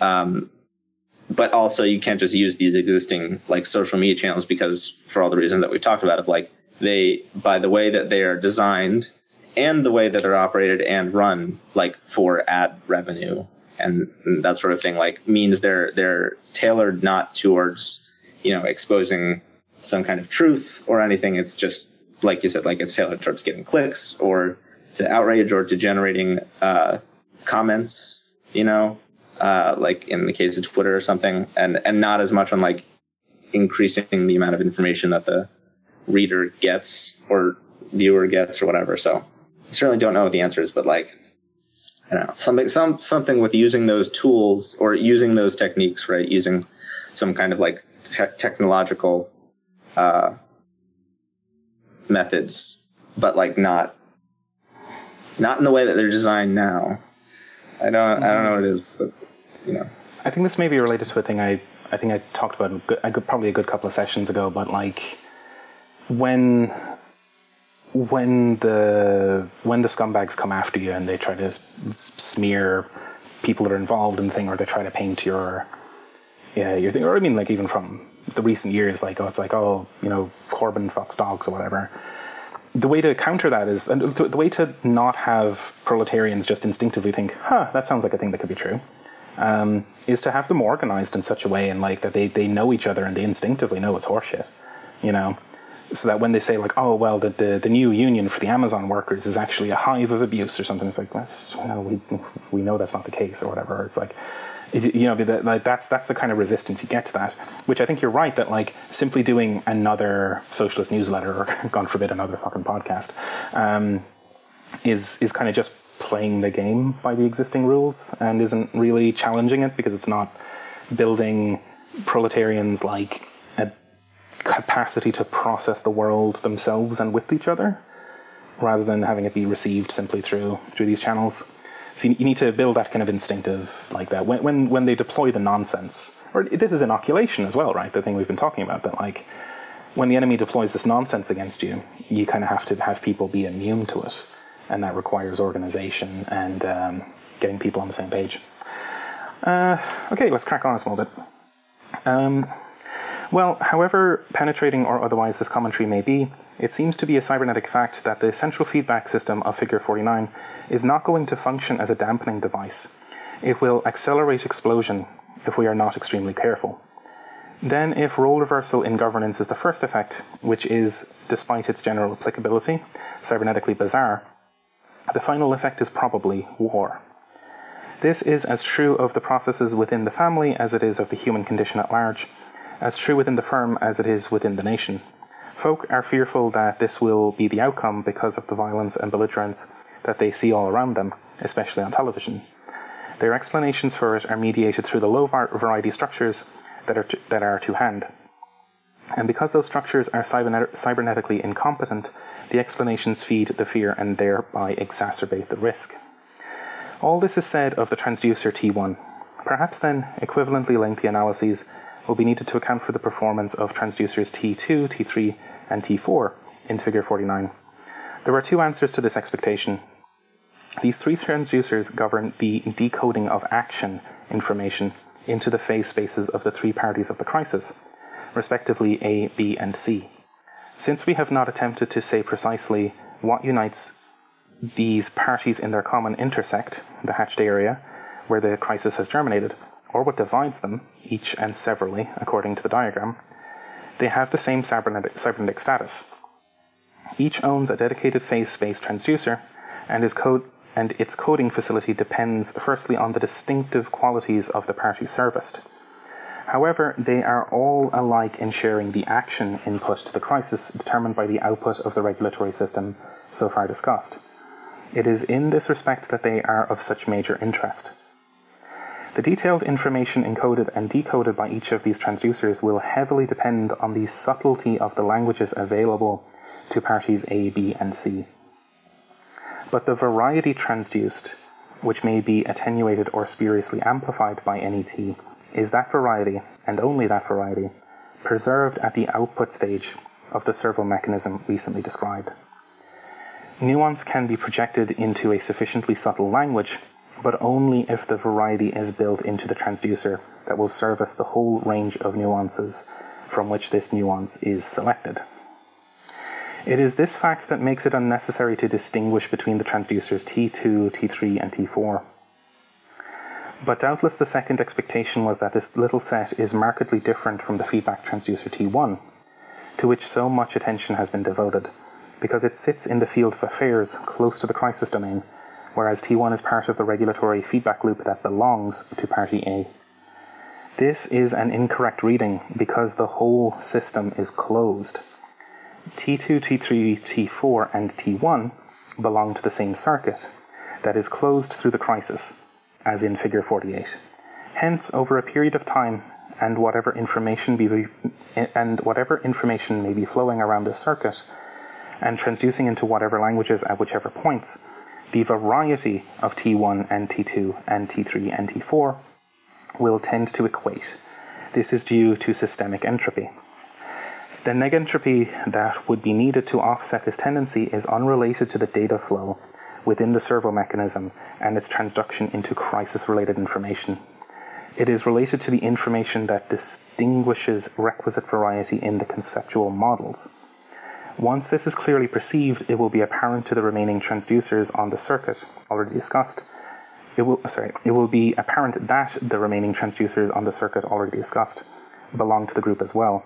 Um, but also you can't just use these existing like social media channels because for all the reasons that we've talked about of like they by the way that they are designed and the way that they're operated and run like for ad revenue and, that sort of thing like means they're they're tailored not towards you know exposing some kind of truth or anything. It's just like you said like it's tailored towards getting clicks or to outrage or to generating uh, comments you know uh, like in the case of twitter or something and and not as much on like increasing the amount of information that the reader gets or viewer gets or whatever. So I certainly don't know what the answer is, but like I don't know something some something with using those tools or using those techniques, right? Using some kind of like te- technological uh, methods, but like not not in the way that they're designed now. I don't I don't know what it is, but you know. I think this may be related to a thing I I think I talked about a good, probably a good couple of sessions ago, but like when when the when the scumbags come after you and they try to smear people that are involved in the thing, or they try to paint your yeah your thing, or I mean like even from the recent years, like oh it's like oh you know Corbyn fucks dogs or whatever. The way to counter that is, and the way to not have proletarians just instinctively think, huh, that sounds like a thing that could be true, um, is to have them organized in such a way and like that they, they know each other and they instinctively know it's horseshit, you know so that when they say like, oh well, the, the, the new union for the Amazon workers is actually a hive of abuse or something, it's like, well, we we know that's not the case or whatever. It's like, you know, like that's that's the kind of resistance you get to that. Which I think you're right that like simply doing another socialist newsletter or God forbid another fucking podcast um, is is kind of just playing the game by the existing rules and isn't really challenging it because it's not building proletarians like a capacity to process the world themselves and with each other, rather than having it be received simply through through these channels. So you, need to build that kind of instinctive like that. When when when they deploy the nonsense, or this is inoculation as well, right? The thing we've been talking about that like when the enemy deploys this nonsense against you, you kind of have to have people be immune to it, and that requires organization and um, getting people on the same page. Uh, okay, let's crack on a small bit. Um, well, however penetrating or otherwise this commentary may be, it seems to be a cybernetic fact that the central feedback system of Figure 49 is not going to function as a dampening device. It will accelerate explosion if we are not extremely careful. Then, if role reversal in governance is the first effect, which is, despite its general applicability, cybernetically bizarre, the final effect is probably war. This is as true of the processes within the family as it is of the human condition at large, as true within the firm as it is within the nation. Folk are fearful that this will be the outcome because of the violence and belligerence that they see all around them, especially on television. Their explanations for it are mediated through the low variety structures that are to, that are to hand. And because those structures are cybernetically incompetent, the explanations feed the fear and thereby exacerbate the risk. All this is said of the transducer T1. Perhaps then, equivalently lengthy analyses will be needed to account for the performance of transducers T2, T3, and T4 in Figure 49. There are two answers to this expectation. These three transducers govern the decoding of action information into the phase spaces of the three parties of the crisis, respectively A, B, and C. Since we have not attempted to say precisely what unites these parties in their common intersect, the hatched area, where the crisis has germinated, or what divides them, each and severally, according to the diagram, they have the same cybernetic, cybernetic status. Each owns a dedicated phase space transducer, and, is code, and its coding facility depends firstly on the distinctive qualities of the party serviced. However, they are all alike in sharing the action input to the crisis determined by the output of the regulatory system so far discussed. It is in this respect that they are of such major interest. The detailed information encoded and decoded by each of these transducers will heavily depend on the subtlety of the languages available to parties A, B, and C. But the variety transduced, which may be attenuated or spuriously amplified by NET, is that variety, and only that variety, preserved at the output stage of the servo mechanism recently described. Nuance can be projected into a sufficiently subtle language, but only if the variety is built into the transducer that will service the whole range of nuances from which this nuance is selected. It is this fact that makes it unnecessary to distinguish between the transducers T2, T3, and T4. But doubtless the second expectation was that this little set is markedly different from the feedback transducer T1, to which so much attention has been devoted, because it sits in the field of affairs close to the crisis domain, whereas T1 is part of the regulatory feedback loop that belongs to party A. This is an incorrect reading because the whole system is closed. T2, T3, T4, and T1 belong to the same circuit that is closed through the crisis as in figure 48. Hence, over a period of time, and whatever information be and whatever information may be flowing around this circuit, and transducing into whatever languages at whichever points, the variety of T1 and T2 and T3 and T4 will tend to equate. This is due to systemic entropy. The negentropy that would be needed to offset this tendency is unrelated to the data flow within the servo mechanism and its transduction into crisis related information. It is related to the information that distinguishes requisite variety in the conceptual models. Once this is clearly perceived, it will be apparent to the remaining transducers on the circuit already discussed. It will, uh, sorry, it will be apparent that the remaining transducers on the circuit already discussed belong to the group as well.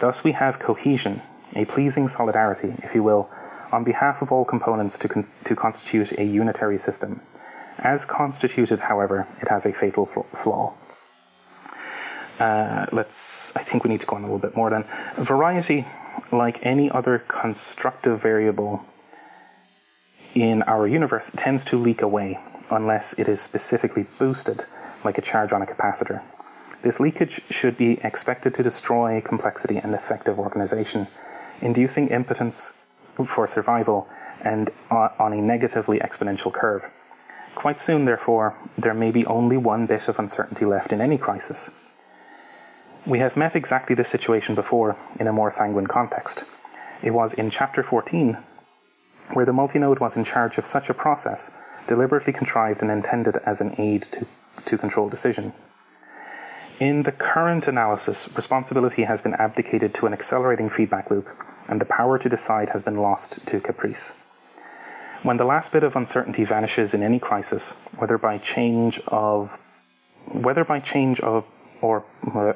Thus, we have cohesion, a pleasing solidarity, if you will, on behalf of all components to, con- to constitute a unitary system. As constituted, however, it has a fatal flaw. Uh, let's, I think we need to go on a little bit more then. Variety, like any other constructive variable in our universe, tends to leak away unless it is specifically boosted, like a charge on a capacitor. This leakage should be expected to destroy complexity and effective organization, inducing impotence for survival and on a negatively exponential curve. Quite soon, therefore, there may be only one bit of uncertainty left in any crisis. We have met exactly this situation before in a more sanguine context. It was in Chapter 14 where the multinode was in charge of such a process, deliberately contrived and intended as an aid to, to control decision. In the current analysis, responsibility has been abdicated to an accelerating feedback loop and the power to decide has been lost to caprice. When the last bit of uncertainty vanishes in any crisis, whether by change of, whether by change of, or, uh,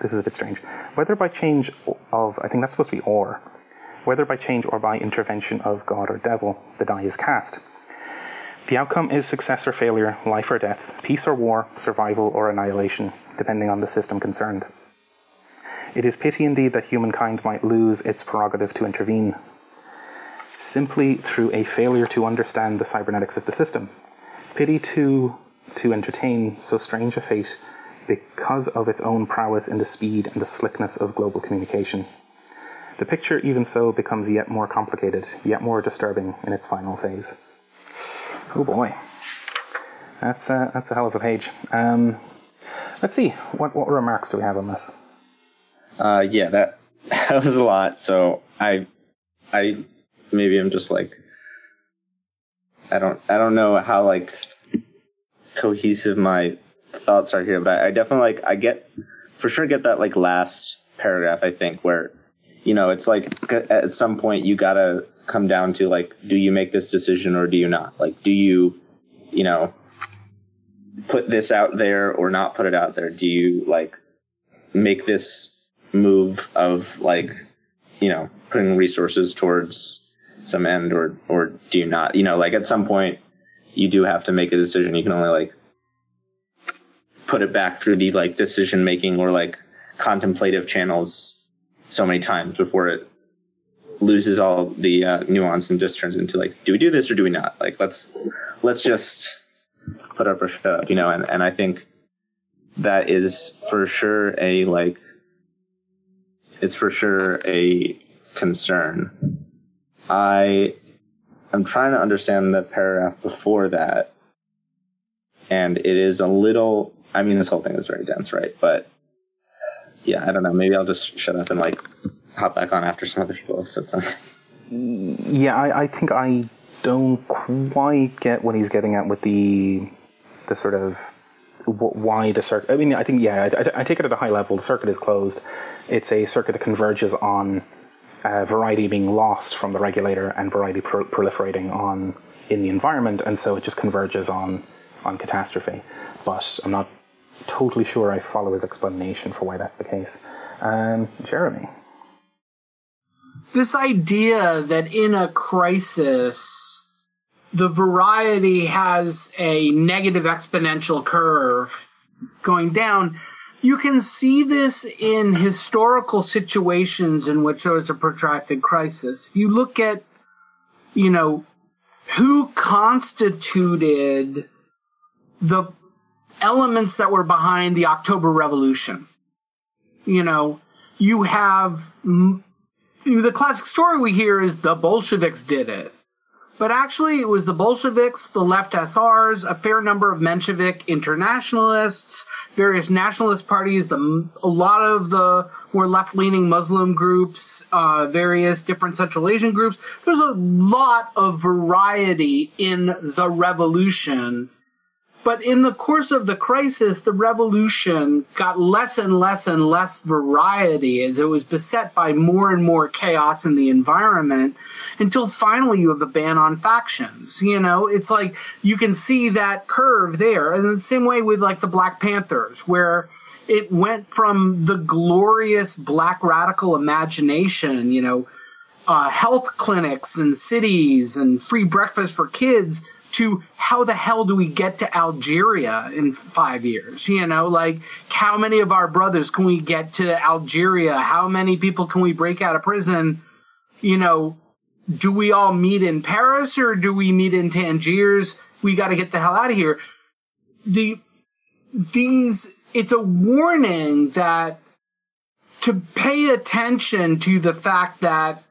this is a bit strange, whether by change of, I think that's supposed to be or, whether by change or by intervention of God or devil, the die is cast. The outcome is success or failure, life or death, peace or war, survival or annihilation, depending on the system concerned. It is pity indeed that humankind might lose its prerogative to intervene simply through a failure to understand the cybernetics of the system. Pity to to entertain so strange a fate because of its own prowess in the speed and the slickness of global communication. The picture, even so, becomes yet more complicated, yet more disturbing in its final phase. Oh boy, that's a, that's a hell of a page. Um, let's see, what, what remarks do we have on this? Uh, yeah, that that was a lot. So I, I maybe I'm just like, I don't I don't know how like cohesive my thoughts are here, but I, definitely like I get for sure get that like last paragraph I think where you know it's like at some point you gotta come down to like, do you make this decision or do you not? Like, do you, you know, put this out there or not put it out there? Do you like make this move of like, you know, putting resources towards some end or, or do you not? You know, like at some point you do have to make a decision. You can only like put it back through the like decision making or like contemplative channels so many times before it loses all the uh, nuance and just turns into like, do we do this or do we not? Like, let's let's just put up our show, you know. And and I think that is for sure a like, it's for sure a concern. I am trying to understand the paragraph before that, and it is a little. I mean, this whole thing is very dense, right? But yeah, I don't know. Maybe I'll just shut up and like hop back on after some other people have said something. Yeah, I, I think I don't quite get what he's getting at with the the sort of why the circuit. I mean, I think yeah, I, I, I take it at a high level. The circuit is closed. It's a circuit that converges on uh, variety being lost from the regulator and variety pro- proliferating on in the environment, and so it just converges on on catastrophe. But I'm not totally sure I follow his explanation for why that's the case. Um, Jeremy. This idea that in a crisis, the variety has a negative exponential curve going down. You can see this in historical situations in which there was a protracted crisis. If you look at, you know, who constituted the elements that were behind the October Revolution. You know, you have the classic story we hear is the Bolsheviks did it. But actually, it was the Bolsheviks, the left SRs, a fair number of Menshevik internationalists, various nationalist parties, the, a lot of the more left leaning Muslim groups, uh, various different Central Asian groups. There's a lot of variety in the revolution but in the course of the crisis, the revolution got less and less and less variety as it was beset by more and more chaos in the environment until finally you have a ban on factions. You know, it's like you can see that curve there. And the same way with like the Black Panthers, where it went from the glorious black radical imagination, you know, uh, health clinics and cities and free breakfast for kids to how the hell do we get to Algeria in five years? You know, like how many of our brothers can we get to Algeria? How many people can we break out of prison? You know, do we all meet in Paris or do we meet in Tangiers? We got to get the hell out of here. The these it's a warning that to pay attention to the fact that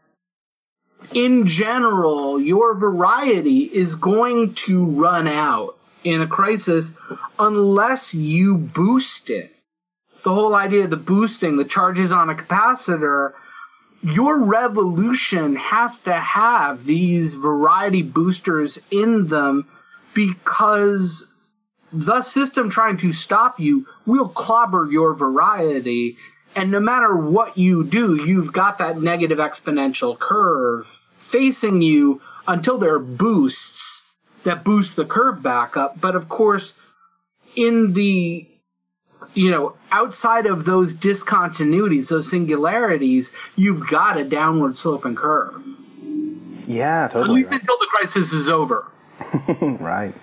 in general, your variety is going to run out in a crisis unless you boost it. The whole idea of the boosting, the charges on a capacitor, your revolution has to have these variety boosters in them because the system trying to stop you will clobber your variety and no matter what you do, you've got that negative exponential curve facing you until there are boosts that boost the curve back up. But of course, in the you know, outside of those discontinuities, those singularities, you've got a downward sloping curve. Yeah, totally. At least right. until the crisis is over. right,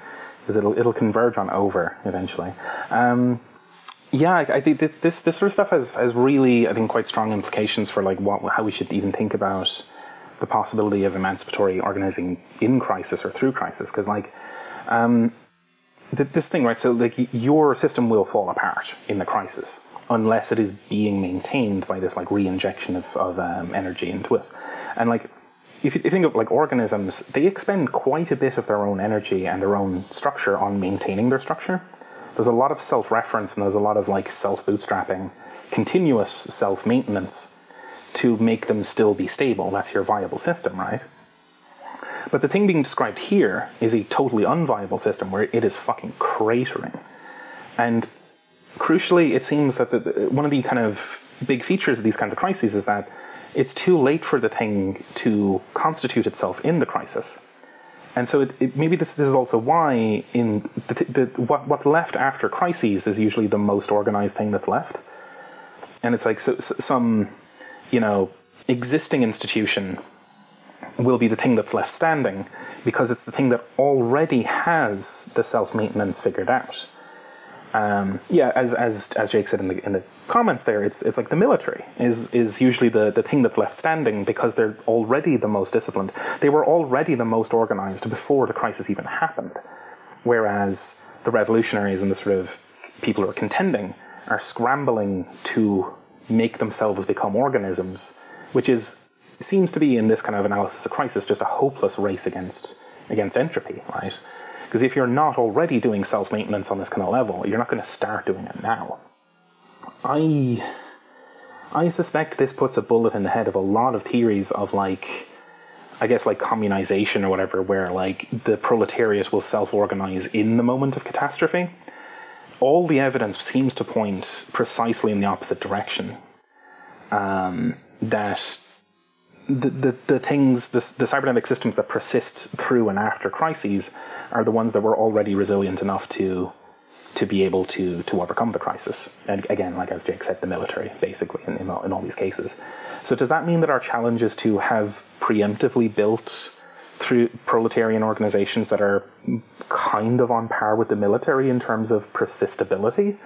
because it'll it'll converge on over eventually. Um, yeah, I, think this this sort of stuff has, has really, I think, quite strong implications for like what how we should even think about the possibility of emancipatory organizing in crisis or through crisis. Because like um, th- this thing, right? So like your system will fall apart in the crisis unless it is being maintained by this like re-injection of, of um, energy into it, and like if you think of like organisms, they expend quite a bit of their own energy and their own structure on maintaining their structure there's a lot of self reference and there's a lot of like self bootstrapping, continuous self maintenance to make them still be stable. That's your viable system, right? But the thing being described here is a totally unviable system where it is fucking cratering. And crucially, it seems that the, one of the kind of big features of these kinds of crises is that it's too late for the thing to constitute itself in the crisis. And so it, it, maybe this, this is also why in the, the, what, what's left after crises is usually the most organized thing that's left. And it's like so, so, some, you know, existing institution will be the thing that's left standing because it's the thing that already has the self maintenance figured out. Um, yeah, as as as Jake said in the in the comments there, it's it's like the military is is usually the the thing that's left standing because they're already the most disciplined. They were already the most organized before the crisis even happened, whereas the revolutionaries and the sort of people who are contending are scrambling to make themselves become organisms, which is seems to be in this kind of analysis of crisis just a hopeless race against against entropy, right? Because if you're not already doing self maintenance on this kind of level, you're not going to start doing it now. I I suspect this puts a bullet in the head of a lot of theories of like I guess like communization or whatever, where like the proletariat will self organize in the moment of catastrophe. All the evidence seems to point precisely in the opposite direction. Um, that the, the, things, the, the cybernetic systems that persist through and after crises are the ones that were already resilient enough to to be able to to overcome the crisis. And again, like as Jake said, the military, basically, in, in, all, in all these cases. So does that mean that our challenge is to have preemptively built through proletarian organizations that are kind of on par with the military in terms of persistability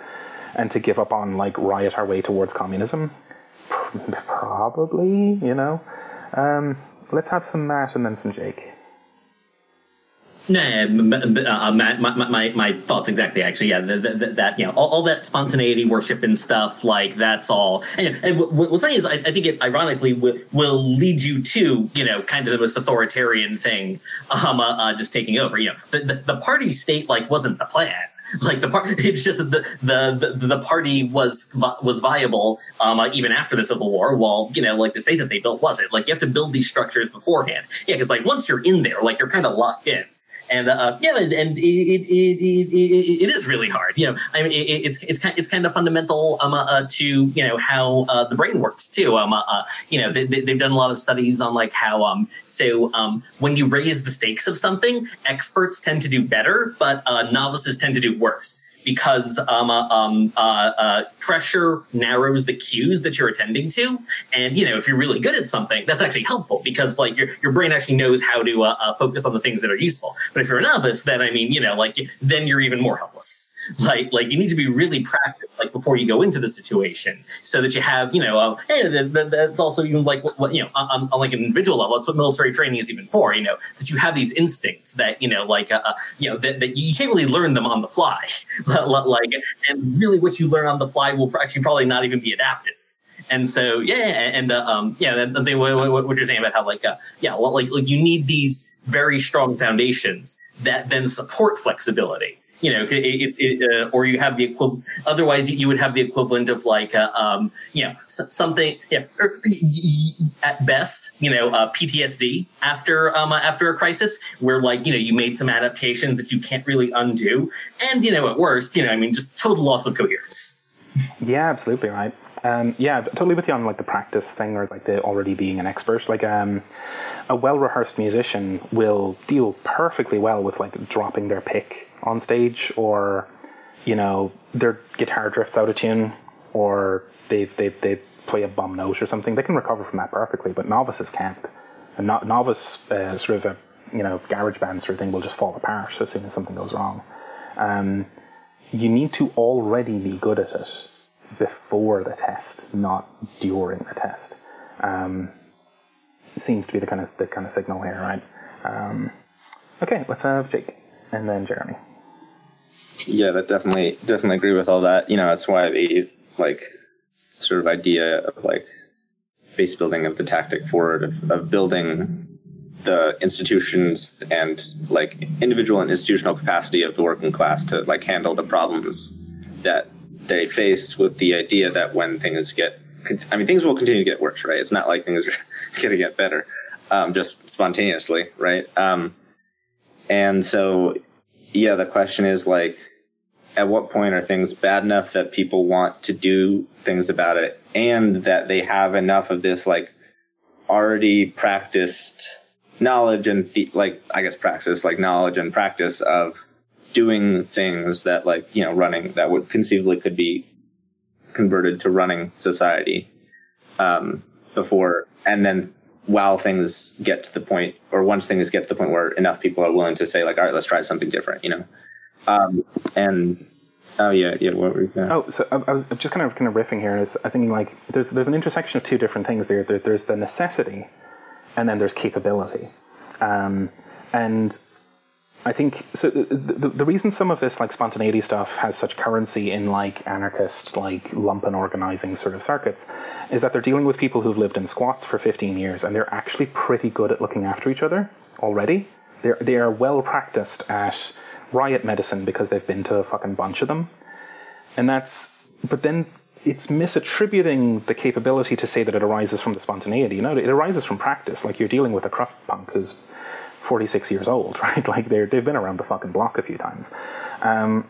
and to give up on like riot our way towards communism? Probably, you know. Um, let's have some Matt and then some Jake. Nah, uh, Matt, my, my, my thoughts exactly. Actually, yeah, that, that you know, all, all, that spontaneity worship and stuff, like that's all. And, and what's funny is, I, I think it ironically will, will, lead you to, you know, kind of the most authoritarian thing, um, uh, uh, just taking over. You know, the, the, the party state like wasn't the plan like the part it's just the, the the, the party was was viable um, uh, even after the civil war while you know like the state that they built wasn't. Like you have to build these structures beforehand. Yeah because like once you're in there like you're kind of locked in and uh, yeah, and, it, it, it, it, is really hard. You know, I mean, it's it's kind it's kind of fundamental um, uh, uh, to you know how uh, the brain works too. Um, uh, uh, you know, they, have done a lot of studies on like how um so um when you raise the stakes of something, experts tend to do better, but novices tend to do worse because um, uh, um, uh, uh, pressure narrows the cues that you're attending to. And you know, if you're really good at something, that's actually helpful because like your your brain actually knows how to uh, uh, focus on the things that are useful. But if you're a novice, then I mean, you know, like then you're even more helpless. Like like you need to be really practiced like before you go into the situation, so that you have you know, uh, hey, that, that, that's also even like what, what you know on, on, like an individual level. That's what military training is even for. You know, that you have these instincts that you know, like uh, you know, that, that you can't really learn them on the fly. like, and really what you learn on the fly will actually probably not even be adaptive. And so, yeah, and uh, um, yeah, the thing what, what, you're saying about how like, uh, yeah, like like you need these very strong foundations that then support flexibility you know, it, it, it, uh, or you have the equivalent. Otherwise, you would have the equivalent of like, uh, um, you know, something. Yeah, er, at best, you know, uh, PTSD after um, uh, after a crisis, where like you know you made some adaptations that you can't really undo, and you know, at worst, you know, I mean, just total loss of coherence. Yeah, absolutely right. Um, yeah, totally with you on like the practice thing or like the already being an expert. Like um, a well rehearsed musician will deal perfectly well with like dropping their pick on stage or you know their guitar drifts out of tune or they they they play a bum note or something. They can recover from that perfectly but novices can't. A no- novice uh, sort of a you know garage band sort of thing will just fall apart as soon as something goes wrong. Um, you need to already be good at it before the test not during the test. Um, seems to be the kind of the kind of signal here right um, okay let's have jake and then jeremy yeah, that definitely definitely agree with all that. You know, that's why the like sort of idea of like base building of the tactic forward of, of building the institutions and like individual and institutional capacity of the working class to like handle the problems that they face with the idea that when things get I mean things will continue to get worse, right? It's not like things are going to get better um, just spontaneously, right? Um, and so yeah, the question is like, at what point are things bad enough that people want to do things about it and that they have enough of this like already practiced knowledge and the, like I guess praxis, like knowledge and practice of doing things that like you know running that would conceivably could be converted to running society um, before, and then while things get to the point, or once things get to the point where enough people are willing to say like, all right, let's try something different, you know, um, and oh yeah, yeah, what were you Oh, so I, I was just kind of kind of riffing here. I was thinking like there's there's an intersection of two different things there. there there's the necessity, and then there's capability, um, and I think so. The, the, reason some of this like spontaneity stuff has such currency in like anarchist like lumpen organizing sort of circuits is that they're dealing with people who've lived in squats for 15 years and they're actually pretty good at looking after each other already. They're they are well practiced at riot medicine because they've been to a fucking bunch of them, and that's but then it's misattributing the capability to say that it arises from the spontaneity. You know, it arises from practice. Like you're dealing with a crust punk who's 46 years old, right? Like they're, they've been around the fucking block a few times. Um,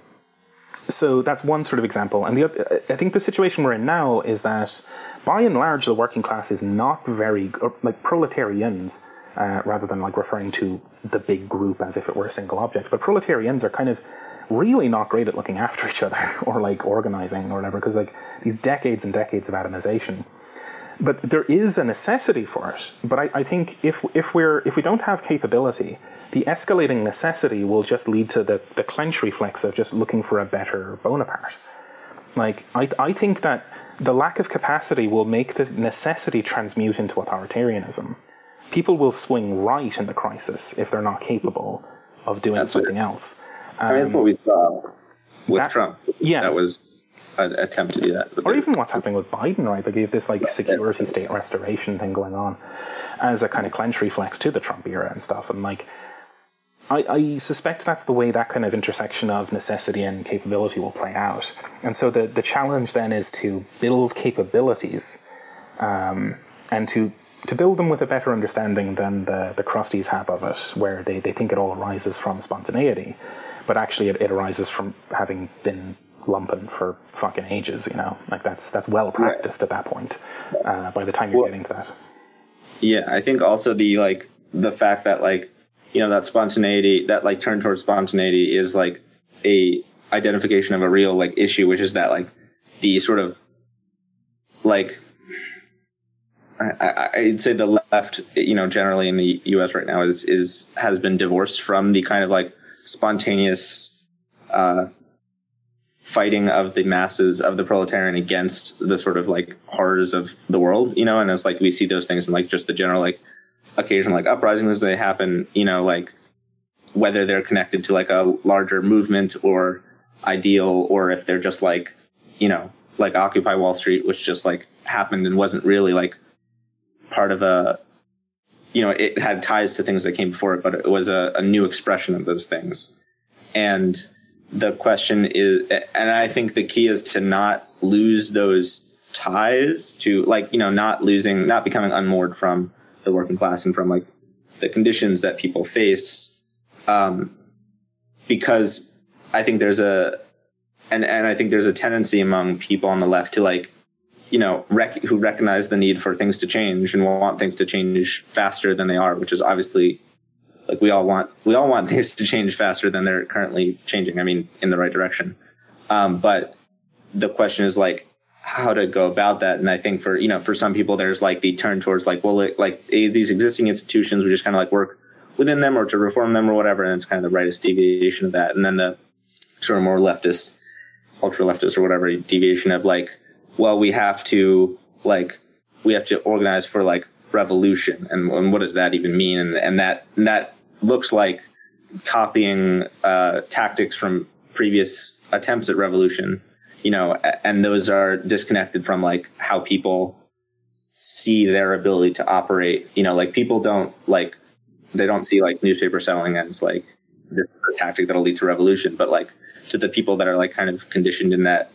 so that's one sort of example. And the I think the situation we're in now is that by and large, the working class is not very, like proletarians, uh, rather than like referring to the big group as if it were a single object, but proletarians are kind of really not great at looking after each other or like organizing or whatever, because like these decades and decades of atomization but there is a necessity for it. But I, I think if if we're if we don't have capability, the escalating necessity will just lead to the, the clench reflex of just looking for a better Bonaparte. Like I I think that the lack of capacity will make the necessity transmute into authoritarianism. People will swing right in the crisis if they're not capable of doing That's something else. I mean, that's what we saw with um, that- Trump. yeah. that was attempt to do that. Or even what's happening with Biden, right? Like, you have this like security state restoration thing going on as a kind of clench reflex to the Trump era and stuff. And like, I, I suspect that's the way that kind of intersection of necessity and capability will play out. And so the the challenge then is to build capabilities, um, and to to build them with a better understanding than the the crusties have of it, where they, they think it all arises from spontaneity, but actually it, it arises from having been lumpen for fucking ages. You know, like that's that's well practiced at that point. Uh, by the time you're Well- getting to that, Yeah, I think also the like the fact that like you know that spontaneity that like turn towards spontaneity is like a identification of a real like issue, which is that like the sort of like I, I, I'd say the left, you know, generally in the U.S. right now is is has been divorced from the kind of like spontaneous uh, fighting of the masses of the proletarian against the sort of like horrors of the world, you know, and it's like we see those things in like just the general like occasional like uprisings as they happen, you know, like whether they're connected to like a larger movement or ideal or if they're just like, you know, like Occupy Wall Street, which just like happened and wasn't really like part of a you know, it had ties to things that came before it, but it was a, a new expression of those things. And the question is, and I think the key is to not lose those ties to like, you know, not losing, not becoming unmoored from the working class and from like the conditions that people face. Um, because I think there's a, and, and I think there's a tendency among people on the left to like, you know, rec- who recognize the need for things to change and want things to change faster than they are, which is obviously like we all want we all want things to change faster than they're currently changing. I mean, in the right direction. Um, but the question is like how to go about that. And I think for you know for some people there's like the turn towards like well it, like eh, these existing institutions we just kind of like work within them or to reform them or whatever, and it's kind of the rightist deviation of that. And then the sort of more leftist, ultra leftist or whatever deviation of like well we have to like we have to organize for like revolution and, and what does that even mean and, and that and that looks like copying uh, tactics from previous attempts at revolution you know and those are disconnected from like how people see their ability to operate you know like people don't like they don't see like newspaper selling as like this tactic that'll lead to revolution but like to the people that are like kind of conditioned in that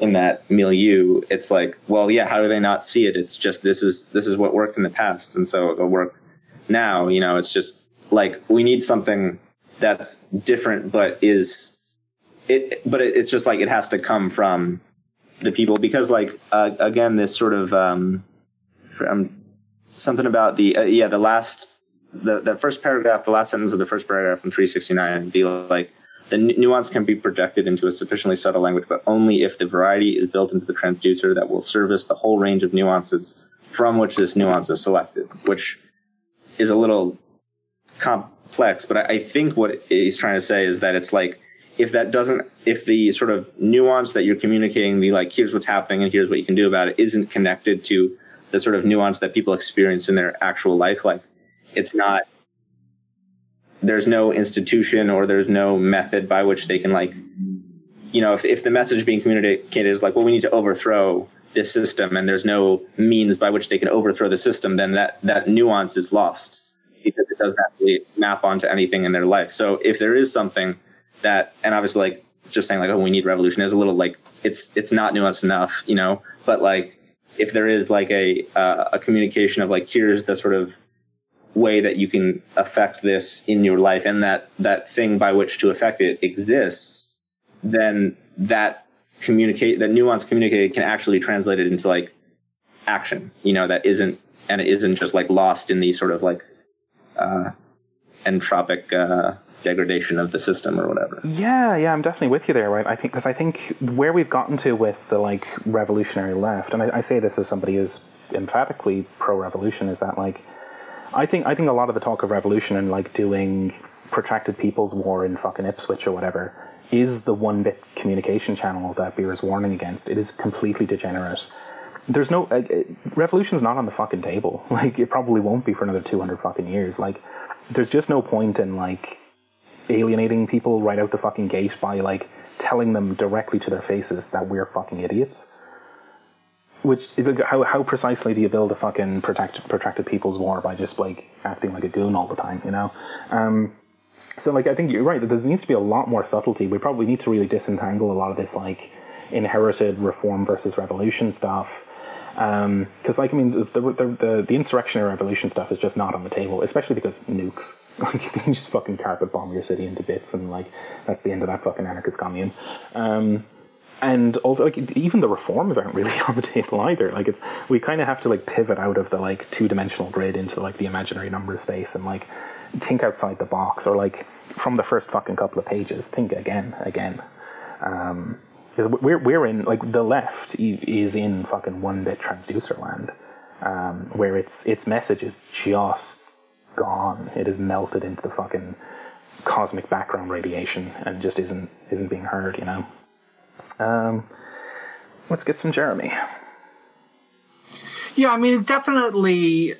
in that milieu, it's like, well, yeah, how do they not see it? It's just this is this is what worked in the past, and so it'll work now. You know, it's just like we need something that's different, but is it? But it, it's just like it has to come from the people because, like, uh, again, this sort of um, something about the uh, yeah the last the the first paragraph, the last sentence of the first paragraph in 369 be like the nuance can be projected into a sufficiently subtle language, but only if the variety is built into the transducer that will service the whole range of nuances from which this nuance is selected, which is a little complex. But I, think what he's trying to say is that it's like if that doesn't, if the sort of nuance that you're communicating, the like, here's what's happening and here's what you can do about it, isn't connected to the sort of nuance that people experience in their actual life, like it's not, there's no institution or there's no method by which they can like, you know, if, if the message being communicated is like, well, we need to overthrow this system and there's no means by which they can overthrow the system, then that, that nuance is lost because it doesn't actually map onto anything in their life. So if there is something that, and obviously like just saying like, oh, we need revolution is a little like, it's, it's not nuanced enough, you know, but like, if there is like a, uh, a communication of like, here's the sort of way that you can affect this in your life and that, that thing by which to affect it exists, then that communicate, that nuance communicated can actually translate it into like action, you know, that isn't, and it isn't just like lost in the sort of like, uh, entropic, uh, degradation of the system or whatever. Yeah, yeah, I'm definitely with you there, right? I think because I think where we've gotten to with the like revolutionary left, and I, I say this as somebody who's emphatically pro-revolution, is that like I think I think a lot of the talk of revolution and like doing protracted people's war in fucking Ipswich or whatever is the one bit communication channel that Beer is warning against. It is completely degenerate. There's no uh, revolution's not on the fucking table. Like it probably won't be for another 200 fucking years. Like there's just no point in like alienating people right out the fucking gate by like telling them directly to their faces that we're fucking idiots. Which how how precisely do you build a fucking protracted protracted people's war by just like acting like a goon all the time, you know? Um, so like I think you're right. There needs to be a lot more subtlety. We probably need to really disentangle a lot of this like inherited reform versus revolution stuff. Because, um, like, I mean, the, the, the, the insurrectionary revolution stuff is just not on the table, especially because nukes. Like, you just fucking carpet bomb your city into bits, and, like, that's the end of that fucking anarchist commune. Um, and also, like, even the reforms aren't really on the table either. Like, it's, we kind of have to, like, pivot out of the, like, two dimensional grid into, like, the imaginary number space and, like, think outside the box, or, like, from the first fucking couple of pages, think again, again. Um, because we're we're in like the left is in fucking one bit transducer land, um, where its its message is just gone. It is melted into the fucking cosmic background radiation and just isn't isn't being heard. You know. Um, let's get some Jeremy. Yeah, I mean, definitely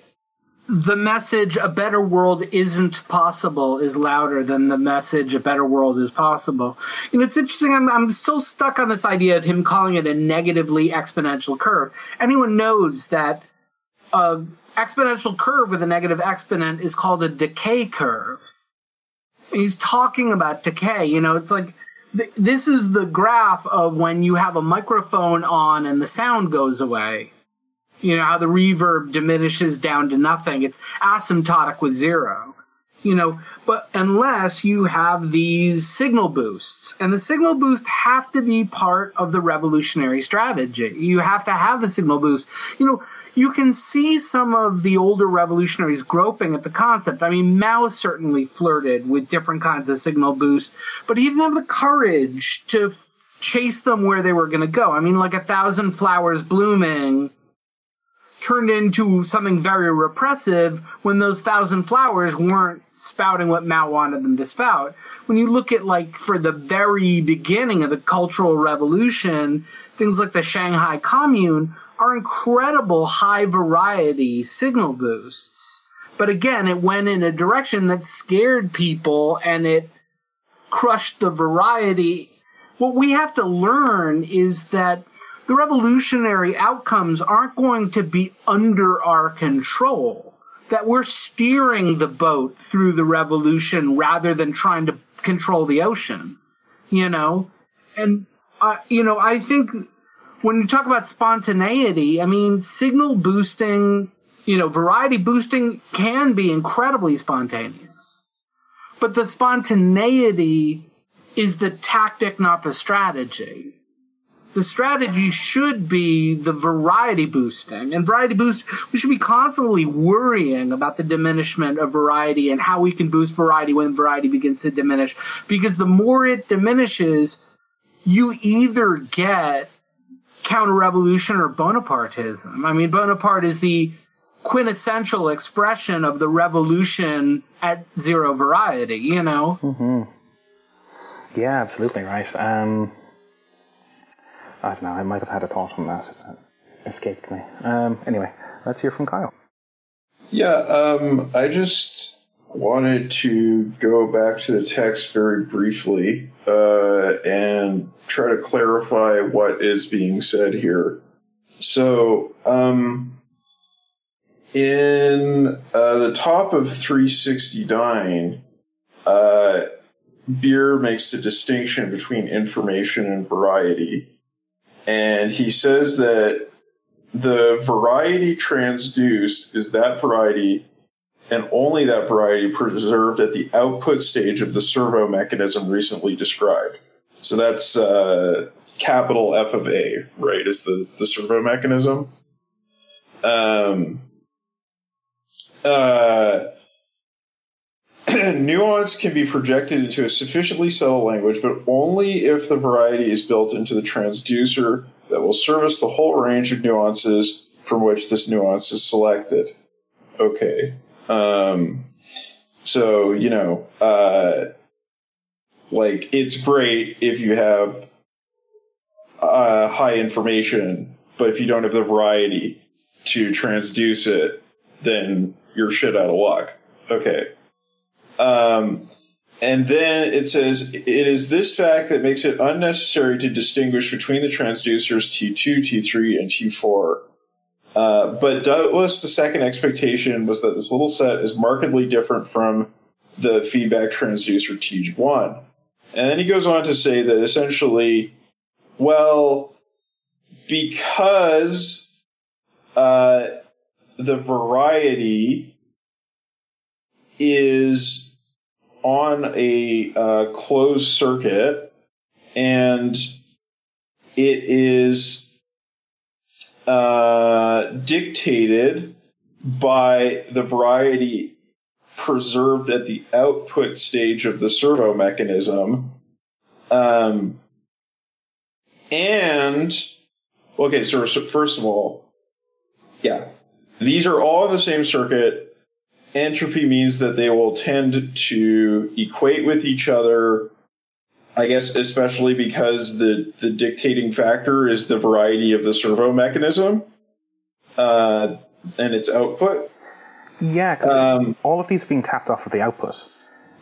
the message a better world isn't possible is louder than the message a better world is possible. You know, it's interesting. I'm, I'm still stuck on this idea of him calling it a negatively exponential curve. Anyone knows that a exponential curve with a negative exponent is called a decay curve. He's talking about decay. You know, it's like th- this is the graph of when you have a microphone on and the sound goes away you know, how the reverb diminishes down to nothing. It's asymptotic with zero. You know, but unless you have these signal boosts, and the signal boosts have to be part of the revolutionary strategy. You have to have the signal boost. You know, you can see some of the older revolutionaries groping at the concept. I mean, Mao certainly flirted with different kinds of signal boost, but he didn't have the courage to chase them where they were going to go. I mean, like a thousand flowers blooming turned into something very repressive when those thousand flowers weren't spouting what Mao wanted them to spout. When you look at like for the very beginning of the Cultural Revolution, things like the Shanghai Commune are incredible high variety signal boosts. But again, it went in a direction that scared people and it crushed the variety. What we have to learn is that the revolutionary outcomes aren't going to be under our control. That we're steering the boat through the revolution rather than trying to control the ocean, you know? And, uh, you know, I think when you talk about spontaneity, I mean, signal boosting, you know, variety boosting can be incredibly spontaneous. But the spontaneity is the tactic, not the strategy the strategy should be the variety boosting. And variety boost, we should be constantly worrying about the diminishment of variety and how we can boost variety when variety begins to diminish. Because the more it diminishes, you either get counter revolution or Bonapartism. I mean, Bonaparte is the quintessential expression of the revolution at zero variety, you know? Yeah, absolutely right. Um, I don't know. I might have had a thought on that. That escaped me. Um, anyway, let's hear from Kyle. Yeah, um, I just wanted to go back to the text very briefly uh, and try to clarify what is being said here. So, um, in uh, the top of 369, uh, Beer makes the distinction between information and variety. And he says that the variety transduced is that variety and only that variety preserved at the output stage of the servo mechanism recently described. So that's uh, capital F of A, right? Is the, the servo mechanism. Um, uh, nuance can be projected into a sufficiently subtle language, but only if the variety is built into the transducer that will service the whole range of nuances from which this nuance is selected. Okay. Um, so, you know, uh, like, it's great if you have uh, high information, but if you don't have the variety to transduce it, then you're shit out of luck. Okay. Um, and then it says it is this fact that makes it unnecessary to distinguish between the transducers T2, T3, and T4. Uh, but doubtless the second expectation was that this little set is markedly different from the feedback transducer T1. And then he goes on to say that essentially, well, because uh, the variety is on a uh, closed circuit and it is uh, dictated by the variety preserved at the output stage of the servo mechanism. Um, and, okay, so first of all, yeah, these are all in the same circuit. Entropy means that they will tend to equate with each other. I guess especially because the, the dictating factor is the variety of the servo mechanism uh, and its output. Yeah, 'cause Um, all of these are being tapped off of the output.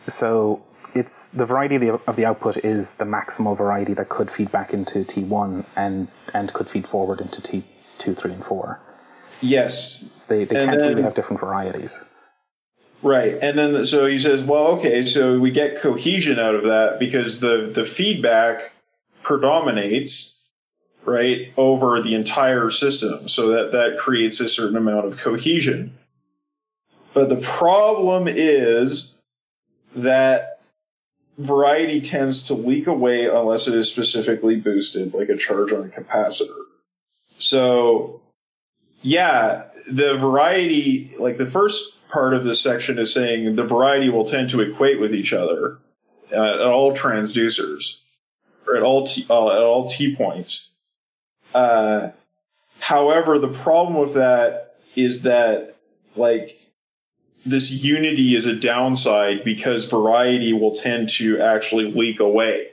So it's the variety of the, of the output is the maximal variety that could feed back into T1 and, and could feed forward into T2, 3, and 4. Yes, So they they And can't really have different varieties. Right. And then so he says, well, okay, so we get cohesion out of that because the the feedback predominates right over the entire system. So that that creates a certain amount of cohesion. But the problem is that variety tends to leak away unless it is specifically boosted, like a charge on a capacitor. So yeah, the variety, like the first part of this section is saying the variety will tend to equate with each other uh, at all transducers or at all t, uh, at all t points. Uh, however, the problem with that is that like this unity is a downside because variety will tend to actually leak away.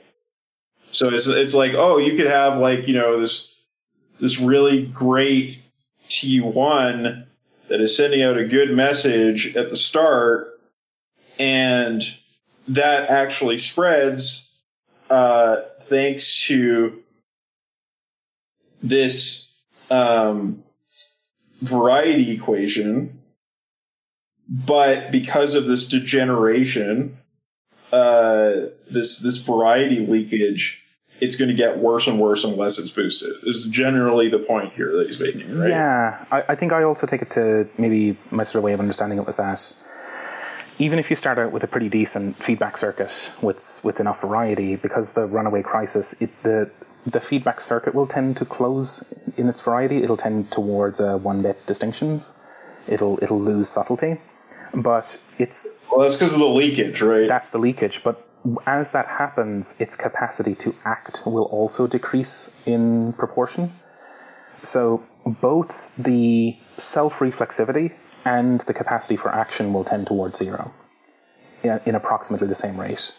So it's it's like oh you could have like you know this this really great T1 that is sending out a good message at the start, and that actually spreads uh, thanks to this um, variety equation. But because of this degeneration, uh, this this variety leakage, it's going to get worse and worse unless it's boosted. Is generally the point here that he's making, right? Yeah, I, I think I also take it to maybe my sort of way of understanding it was that even if you start out with a pretty decent feedback circuit with with enough variety, because the runaway crisis, it, the the feedback circuit will tend to close in its variety. It'll tend towards uh, one bit distinctions. It'll it'll lose subtlety, but it's Well, that's because of the leakage, right? that's the leakage. But as that happens, its capacity to act will also decrease in proportion. So both the self reflexivity and the capacity for action will tend towards zero in, approximately the same rate.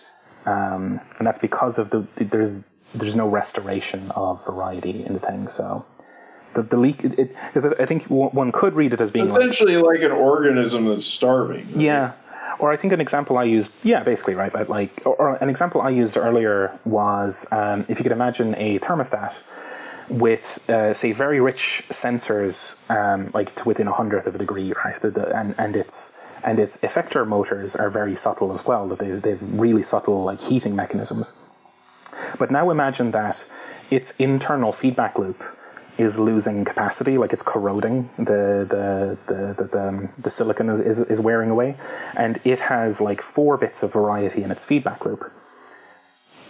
Um, and that's because of the there's there's no restoration of variety in the thing. So the, the leak because I think one could read it as being essentially like an organism that's starving. yeah. Or I think an example I used, yeah, basically, right? But like, or, or an example I used earlier was um, if you could imagine a thermostat with, uh, say, very rich sensors, um, like to within a hundredth of a degree, right? The, the, and and its and its effector motors are very subtle as well. That they they've really subtle like heating mechanisms. But now imagine that its internal feedback loop is losing capacity, like it's corroding. The the the the, the, um, the silicon is, is, is wearing away, and it has like four bits of variety in its feedback loop.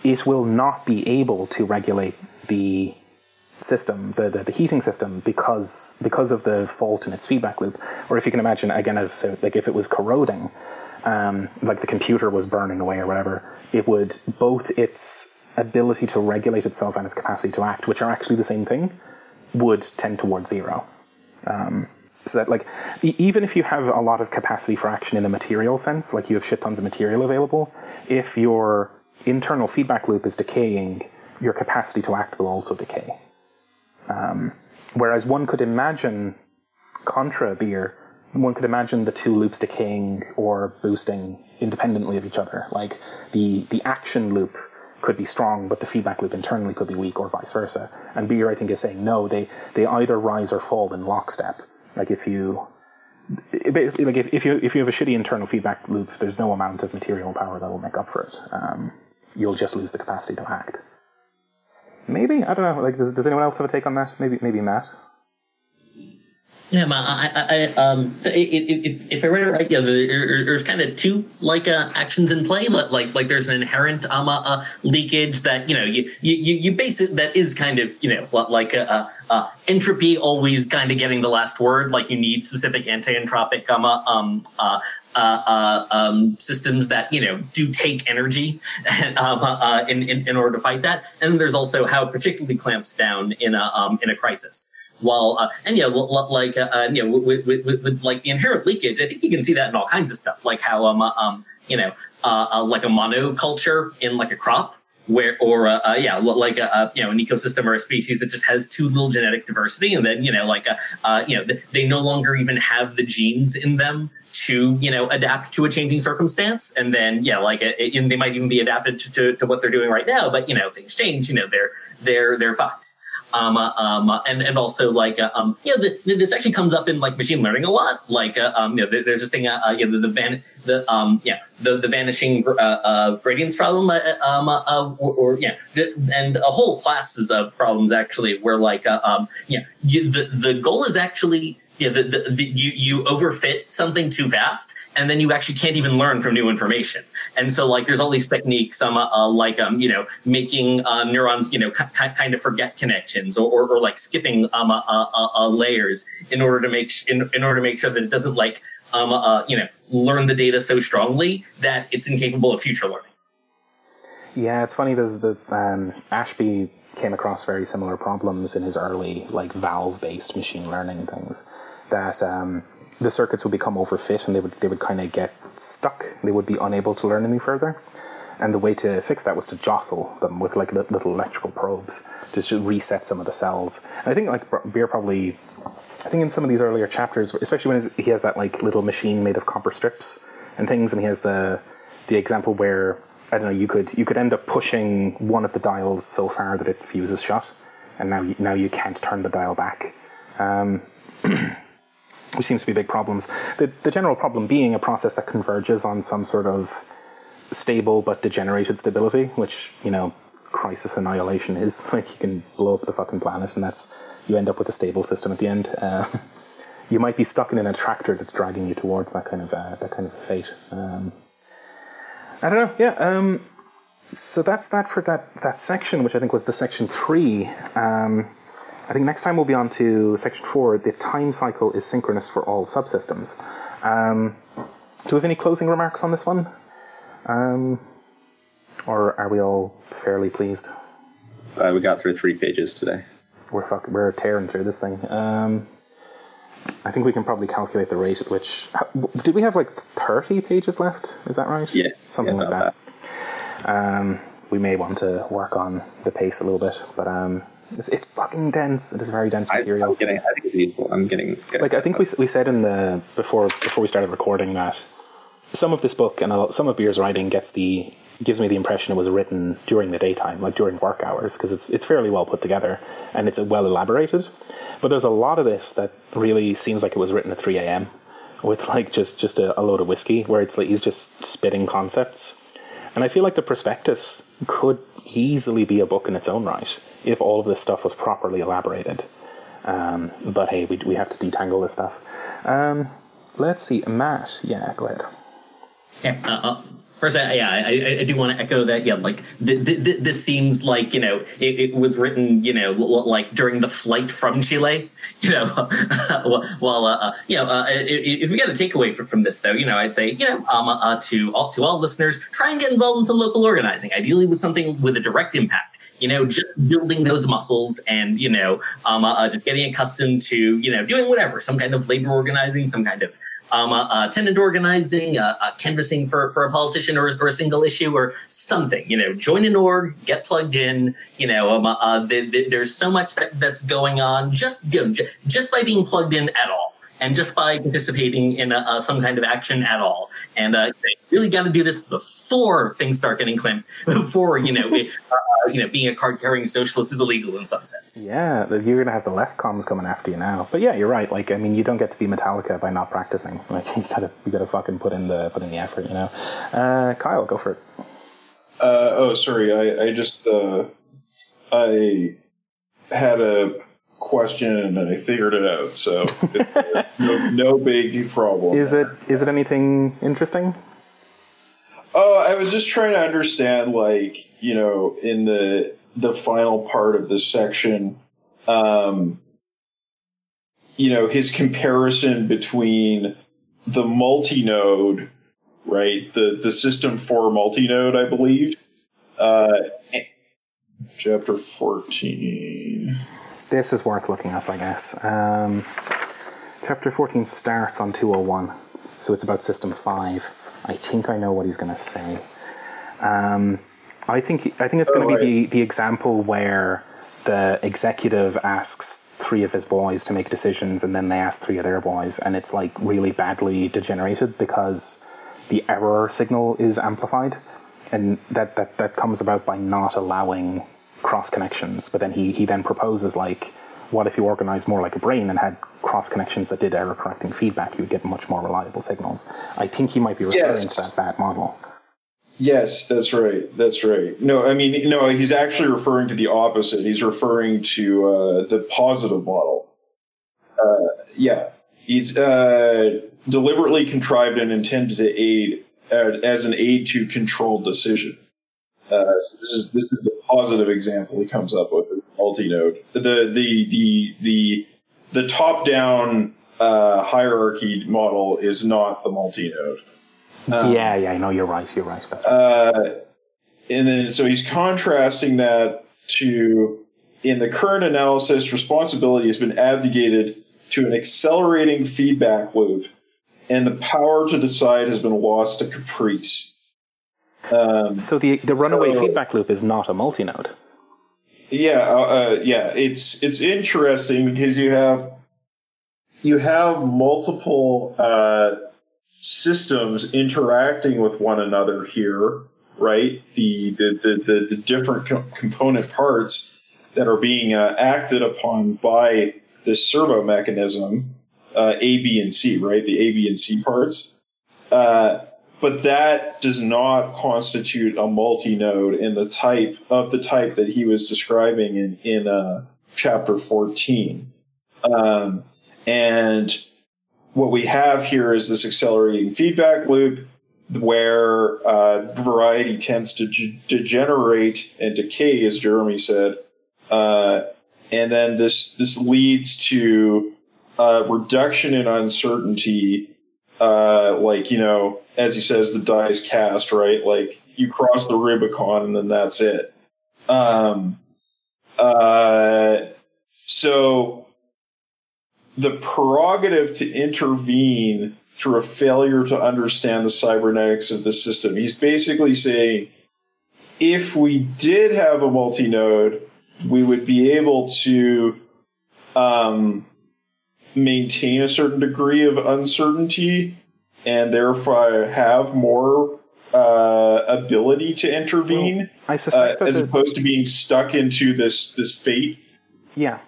It will not be able to regulate the system, the, the, the heating system, because because of the fault in its feedback loop. Or if you can imagine, again, as like if it was corroding, um, like the computer was burning away or whatever, it would both its ability to regulate itself and its capacity to act, which are actually the same thing, would tend towards zero. Um, so that like e- even if you have a lot of capacity for action in a material sense, like you have shit tons of material available, if your internal feedback loop is decaying, your capacity to act will also decay. Um, whereas one could imagine contra beer, one could imagine the two loops decaying or boosting independently of each other. Like the the action loop could be strong, but the feedback loop internally could be weak, or vice versa. And beer, I think, is saying no. They they either rise or fall in lockstep. Like if you basically like if, if you if you have a shitty internal feedback loop, there's no amount of material power that will make up for it. Um, you'll just lose the capacity to act. Maybe I don't know. Like, does, does anyone else have a take on that? Maybe maybe Matt. Yeah, I, I, um, so if, if, if I read it right, yeah, there, there's kind of two like uh, actions in play. Like, like, like there's an inherent um uh, uh, leakage that you know you you you base it that is kind of you know like a, uh, uh, entropy always kind of getting the last word. Like you need specific anti-entropic um uh, um uh, uh, um, systems that you know do take energy um, uh, in, in in order to fight that. And there's also how it particularly clamps down in a um, in a crisis while uh, and yeah, like uh, uh, you know, with, with, with, with, like the inherent leakage, I think you can see that in all kinds of stuff, like how um um you know uh, uh like a monoculture in like a crop. Where or uh, uh, yeah, like a, you know an ecosystem or a species that just has too little genetic diversity, and then you know like uh, you know they no longer even have the genes in them to you know adapt to a changing circumstance, and then yeah, like a, and they might even be adapted to, to, to what they're doing right now, but you know things change, you know they're they're they're fucked um, uh, um, uh, and and also like uh, um, you know, the, this actually comes up in like machine learning a lot. Like, uh, um, you know, there's this thing, uh, uh, you know, the, the van, the um, yeah, the the vanishing uh, uh, gradients problem, uh, um, uh, or, or yeah, and a whole classes of problems actually, where like, um, yeah, you, the the goal is actually you know, the, the, the, you, you overfit something too fast and then you actually can't even learn from new information. And so like there's all these techniques, um, uh, like, um, you know, making uh, neurons, you know, k- kind of forget connections or, or, or like skipping um, uh, uh, uh, layers in order to make, sh- in, in order to make sure that it doesn't like, um, uh, you know, learn the data so strongly that it's incapable of future learning. Yeah, it's funny. There's the um, Ashby came across very similar problems in his early like valve-based machine learning things. That um, the circuits would become overfit and they would they would kind of get stuck. They would be unable to learn any further. And the way to fix that was to jostle them with like little electrical probes, just to reset some of the cells. And I think like Beer probably, I think in some of these earlier chapters, especially when he has that like little machine made of copper strips and things, and he has the the example where I don't know you could you could end up pushing one of the dials so far that it fuses shut, and now you, now you can't turn the dial back. Um, which seems to be big problems. The, the general problem being a process that converges on some sort of stable but degenerated stability, which, you know, crisis annihilation is. Like, you can blow up the fucking planet and that's, you end up with a stable system at the end. Uh, you might be stuck in an attractor that's dragging you towards that kind of, uh, that kind of fate. Um, I don't know, yeah, um, so that's that for that that section, which I think was the section three. Um, I think next time we'll be on to section four. The time cycle is synchronous for all subsystems. Um, do we have any closing remarks on this one? Um, or are we all fairly pleased? Uh, we got through three pages today. We're fuck, we're tearing through this thing. Um, I think we can probably calculate the rate at which. how- Did we have like thirty pages left? Is that right? Yeah, something yeah, like that. Um, we may want to work on the pace a little bit, but um, it's, it's fucking dense. It is very dense material. I'm getting. I think it's useful. I'm getting. getting like I think we, we said in the before before we started recording that some of this book and some of Beer's writing gets the gives me the impression it was written during the daytime, like during work hours, because it's it's fairly well put together and it's well elaborated. But there's a lot of this that really seems like it was written at three a.m. with like just just a, a load of whiskey, where it's like he's just spitting concepts. And I feel like the prospectus could easily be a book in its own right if all of this stuff was properly elaborated. Um, but hey, we, we have to detangle this stuff. Um, let's see, Matt. Yeah, go ahead. Yeah. Uh, uh, first, I, yeah, I, I- do want to echo that. Yeah, like th- th- th- this seems like you know it, it was written you know like during the flight from Chile. You know, well, uh, uh, you know, uh, if we got a takeaway from, from this though, you know, I'd say you know um, uh, to all to all listeners, try and get involved in some local organizing. Ideally, with something with a direct impact. You know, just building those muscles and you know, um, uh, just getting accustomed to you know doing whatever, some kind of labor organizing, some kind of um, uh, uh, tenant organizing, uh, uh, canvassing for, for a politician or, or a single issue or something. You know, join an org, get plugged in. You know, um, uh, the, the, there's so much that, that's going on just you know, just by being plugged in at all. And just by participating in a, uh, some kind of action at all, and uh, you really got to do this before things start getting clamped. Before you know, it, uh, you know, being a card-carrying socialist is illegal in some sense. Yeah, you're gonna have the left comms coming after you now. But yeah, you're right. Like, I mean, you don't get to be Metallica by not practicing. Like, you gotta you gotta fucking put in the put in the effort. You know. Uh, Kyle, go for it. Uh, oh, sorry. I, I just uh, I had a question and I figured it out. So no, no big problem. Is it is it anything interesting? Oh, I was just trying to understand, like you know, in the the final part of this section, um, you know, his comparison between the multi-node, right, the the system for multi-node, I believe, uh, chapter fourteen. This is worth looking up, I guess. Um, chapter 14 starts on 201, so it's about System 5. I think I know what he's going to say. Um, I think I think it's going Oh, to be right. the, the example where the executive asks three of his boys to make decisions, and then they ask three of their boys, and it's like really badly degenerated because the error signal is amplified, and that that, that comes about by not allowing cross connections. But then he he then proposes like, what if you organized more like a brain and had cross connections that did error correcting feedback? You would get much more reliable signals. I think he might be referring Yes. to that bad model. Yes, that's right. That's right. No, I mean, no, he's actually referring to the opposite. He's referring to uh, the positive model. Uh, yeah, he's uh, deliberately contrived and intended to aid uh, as an aid to controlled decision. Uh, so this is this is the positive example he comes up with multi-node. The the the the the top-down uh, hierarchy model is not the multi-node. yeah, yeah, I know you're right. You're right. That's right. Uh, and then so he's contrasting that to in the current analysis, responsibility has been abdicated to an accelerating feedback loop, and the power to decide has been lost to caprice. Um, so the the runaway so- feedback loop is not a multi-node. yeah, uh, uh, yeah, it's it's interesting because you have you have multiple uh, systems interacting with one another here, right? The the the, the, the different co- component parts that are being uh, acted upon by this servo mechanism, uh, A, B, and C, right? The A, B, and C parts. Uh, but that does not constitute a multi-node in the type of the type that he was describing in in uh, chapter 14 um, and what we have here is this accelerating feedback loop where uh, variety tends to g- degenerate and decay, as Jeremy said, uh, and then this this leads to a reduction in uncertainty. Uh, like you know, as he says, the die is cast, right? Like you cross the Rubicon, and then that's it. Um, uh, so the prerogative to intervene through a failure to understand the cybernetics of the system. He's basically saying if we did have a multi-node, we would be able to um, maintain a certain degree of uncertainty and therefore have more uh, ability to intervene I uh, suspect that as opposed to being stuck into this this fate. Yeah.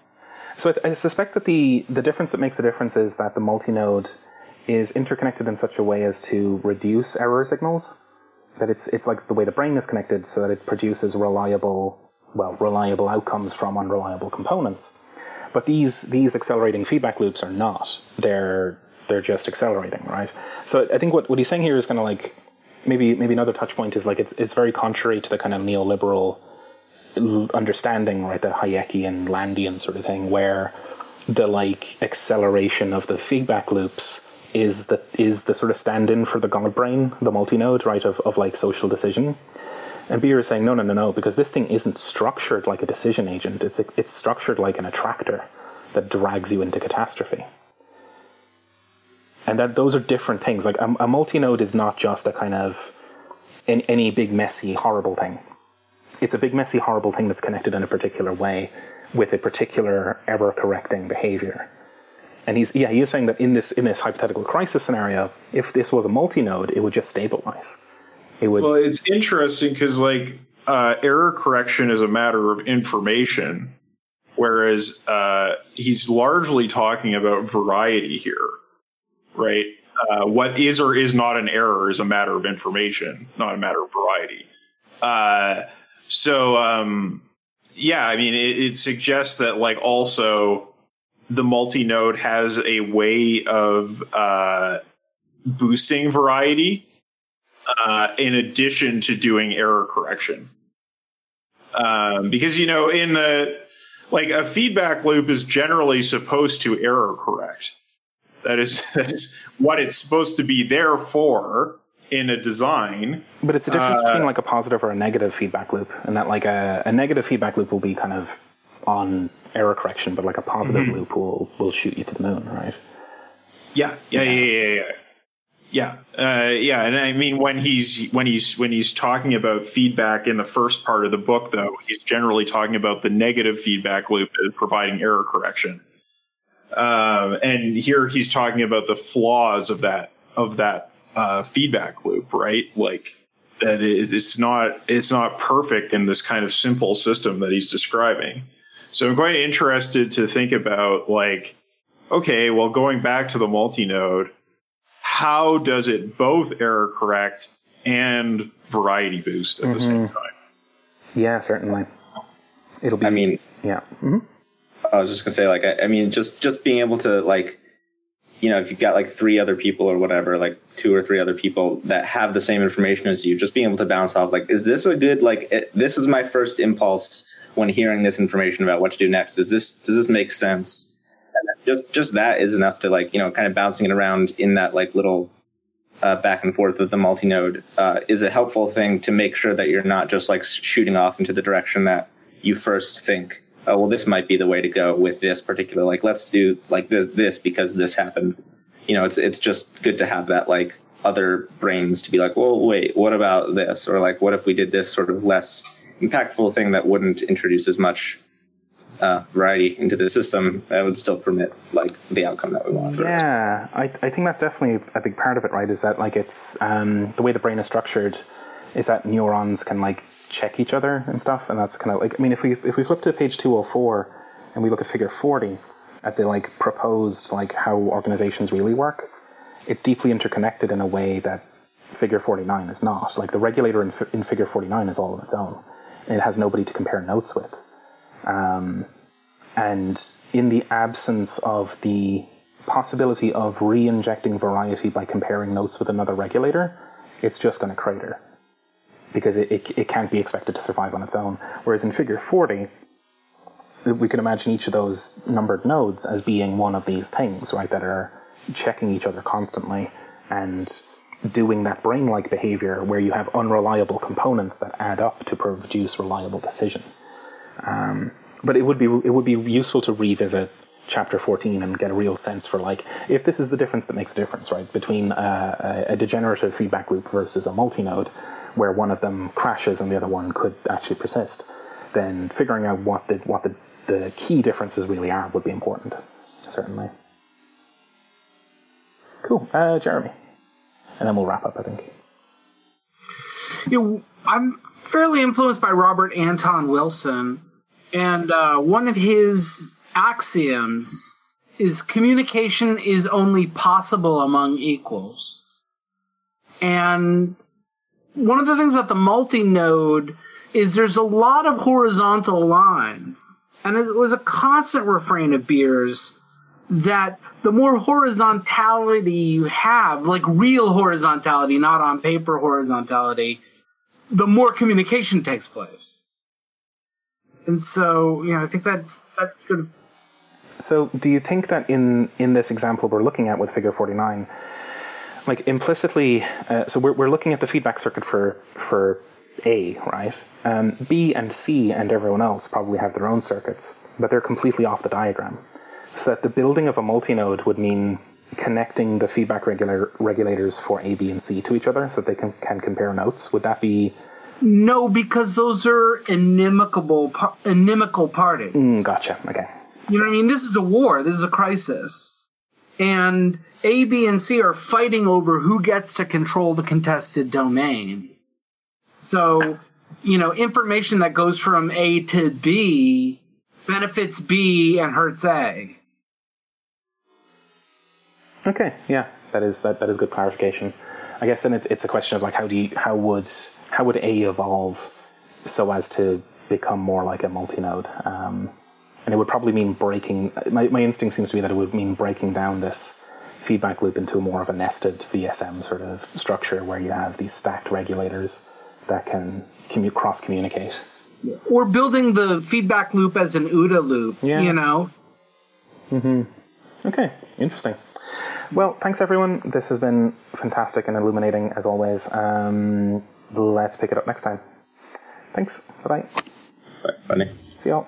So I, I suspect that the, the difference that makes the difference is that the multi-node is interconnected in such a way as to reduce error signals. That it's it's like the way the brain is connected, so that it produces reliable, well, reliable outcomes from unreliable components. But these these accelerating feedback loops are not. They're they're just accelerating, right? So I think what, what he's saying here is kind of like maybe maybe another touch point is like it's it's very contrary to the kind of neoliberal understanding, right? The Hayekian, Landian sort of thing, where the like acceleration of the feedback loops is the is the sort of stand-in for the God brain, the multi-node, right? Of of like social decision. And Beer is saying no, no, no, no, because this thing isn't structured like a decision agent. It's it's structured like an attractor that drags you into catastrophe. And that those are different things. Like a, a multi-node is not just a kind of in any big messy horrible thing it's a big messy horrible thing that's connected in a particular way with a particular error correcting behavior and he's yeah he is saying that in this in this hypothetical crisis scenario if this was a multi-node it would just stabilize it would Well, it's interesting because like uh, error correction is a matter of information, whereas uh, he's largely talking about variety here, right? Uh, what is or is not an error is a matter of information, not a matter of variety. Uh, so, um, yeah, I mean, it, it suggests that like also the multi-node has a way of uh, boosting variety uh, in addition to doing error correction. Um, because, you know, in the, like a feedback loop is generally supposed to error correct. That is, that is what it's supposed to be there for in a design. but it's a difference uh, between like a positive or a negative feedback loop and that like a, a negative feedback loop will be kind of on error correction but like a positive Mm-hmm. loop will will shoot you to the moon right Yeah, yeah, yeah, yeah, yeah. Yeah, uh, yeah, and I mean when he's when he's when he's talking about feedback in the first part of the book, though, he's generally talking about the negative feedback loop providing error correction. Um, and here he's talking about the flaws of that of that uh, feedback loop, right? Like that is it's not it's not perfect in this kind of simple system that he's describing. So I'm quite interested to think about like okay, well, going back to the multi-node, how does it both error correct and variety boost at the same time? yeah certainly it'll be I mean, yeah hmm I was just gonna say, like, I, I mean, just just being able to like, you know, if you've got like three other people or whatever, like two or three other people that have the same information as you, just being able to bounce off, like, is this a good like? It, this is my first impulse when hearing this information about what to do next. Is this does this make sense? Just just that is enough to like, you know, kind of bouncing it around in that like little uh, back and forth of the multi-node uh, is a helpful thing to make sure that you're not just like shooting off into the direction that you first think oh well this might be the way to go with this particular like let's do like th- this because this happened. You know it's it's just good to have that like other brains to be like well wait what about this? Or like what if we did this sort of less impactful thing that wouldn't introduce as much uh, variety into the system that would still permit like the outcome that we want Yeah, I, I think that's definitely a big part of it, right? Is that like it's um, the way the brain is structured is that neurons can like check each other and stuff, and that's kind of like I mean, if we if we flip to page two hundred four and we look at figure forty at the like proposed like how organizations really work, it's deeply interconnected in a way that figure forty nine is not. Like the regulator in, in figure forty nine is all on its own. and It has nobody to compare notes with. Um, and in the absence of the possibility of re-injecting variety by comparing notes with another regulator, it's just going to crater because it, it, it can't be expected to survive on its own. Whereas in figure 40, we can imagine each of those numbered nodes as being one of these things, right, that are checking each other constantly and doing that brain like behavior where you have unreliable components that add up to produce reliable decision. Um, but it would be it would be useful to revisit chapter 14 and get a real sense for like if this is the difference that makes a difference right? Between uh, a degenerative feedback loop versus a multi-node where one of them crashes and the other one could actually persist then figuring out what the what the, the key differences really are would be important certainly. Cool. Uh, jeremy. And then we'll wrap up i think. You know, i'm fairly influenced by robert anton wilson and uh, one of his axioms is communication is only possible among equals. And one of the things about the multi-node is there's a lot of horizontal lines. And it was a constant refrain of Beer's that the more horizontality you have, like real horizontality, not on paper horizontality, the more communication takes place. And so, you know, I think that that could so, do you think that in in this example we're looking at with Figure forty nine, like implicitly, uh, so we're we're looking at the feedback circuit for for A, right? Um, B and C and everyone else probably have their own circuits, but they're completely off the diagram. So that the building of a multinode would mean connecting the feedback regulator, regulators for A, B, and C to each other so that they can, can compare notes. Would that be no, because those are inimical inimical parties. Mm, gotcha. Okay. You know what I mean? This is a war. This is a crisis, and A, B, and C are fighting over who gets to control the contested domain. So, you know, information that goes from A to B benefits B and hurts A. Okay. Yeah, that is that, that is good clarification. I guess then it, it's a question of like how do you, how would how would A evolve so as to become more like a multi-node? Um, and it would probably mean breaking. My, my instinct seems to be that it would mean breaking down this feedback loop into more of a nested VSM sort of structure where you have these stacked regulators that can commu- cross communicate. Or building the feedback loop as an OODA loop, yeah. you know? Mm-hmm. Okay, interesting. Well, thanks everyone. This has been fantastic and illuminating as always. Um, let's pick it up next time. Thanks. Bye-bye. Bye bye. Bye, See y'all.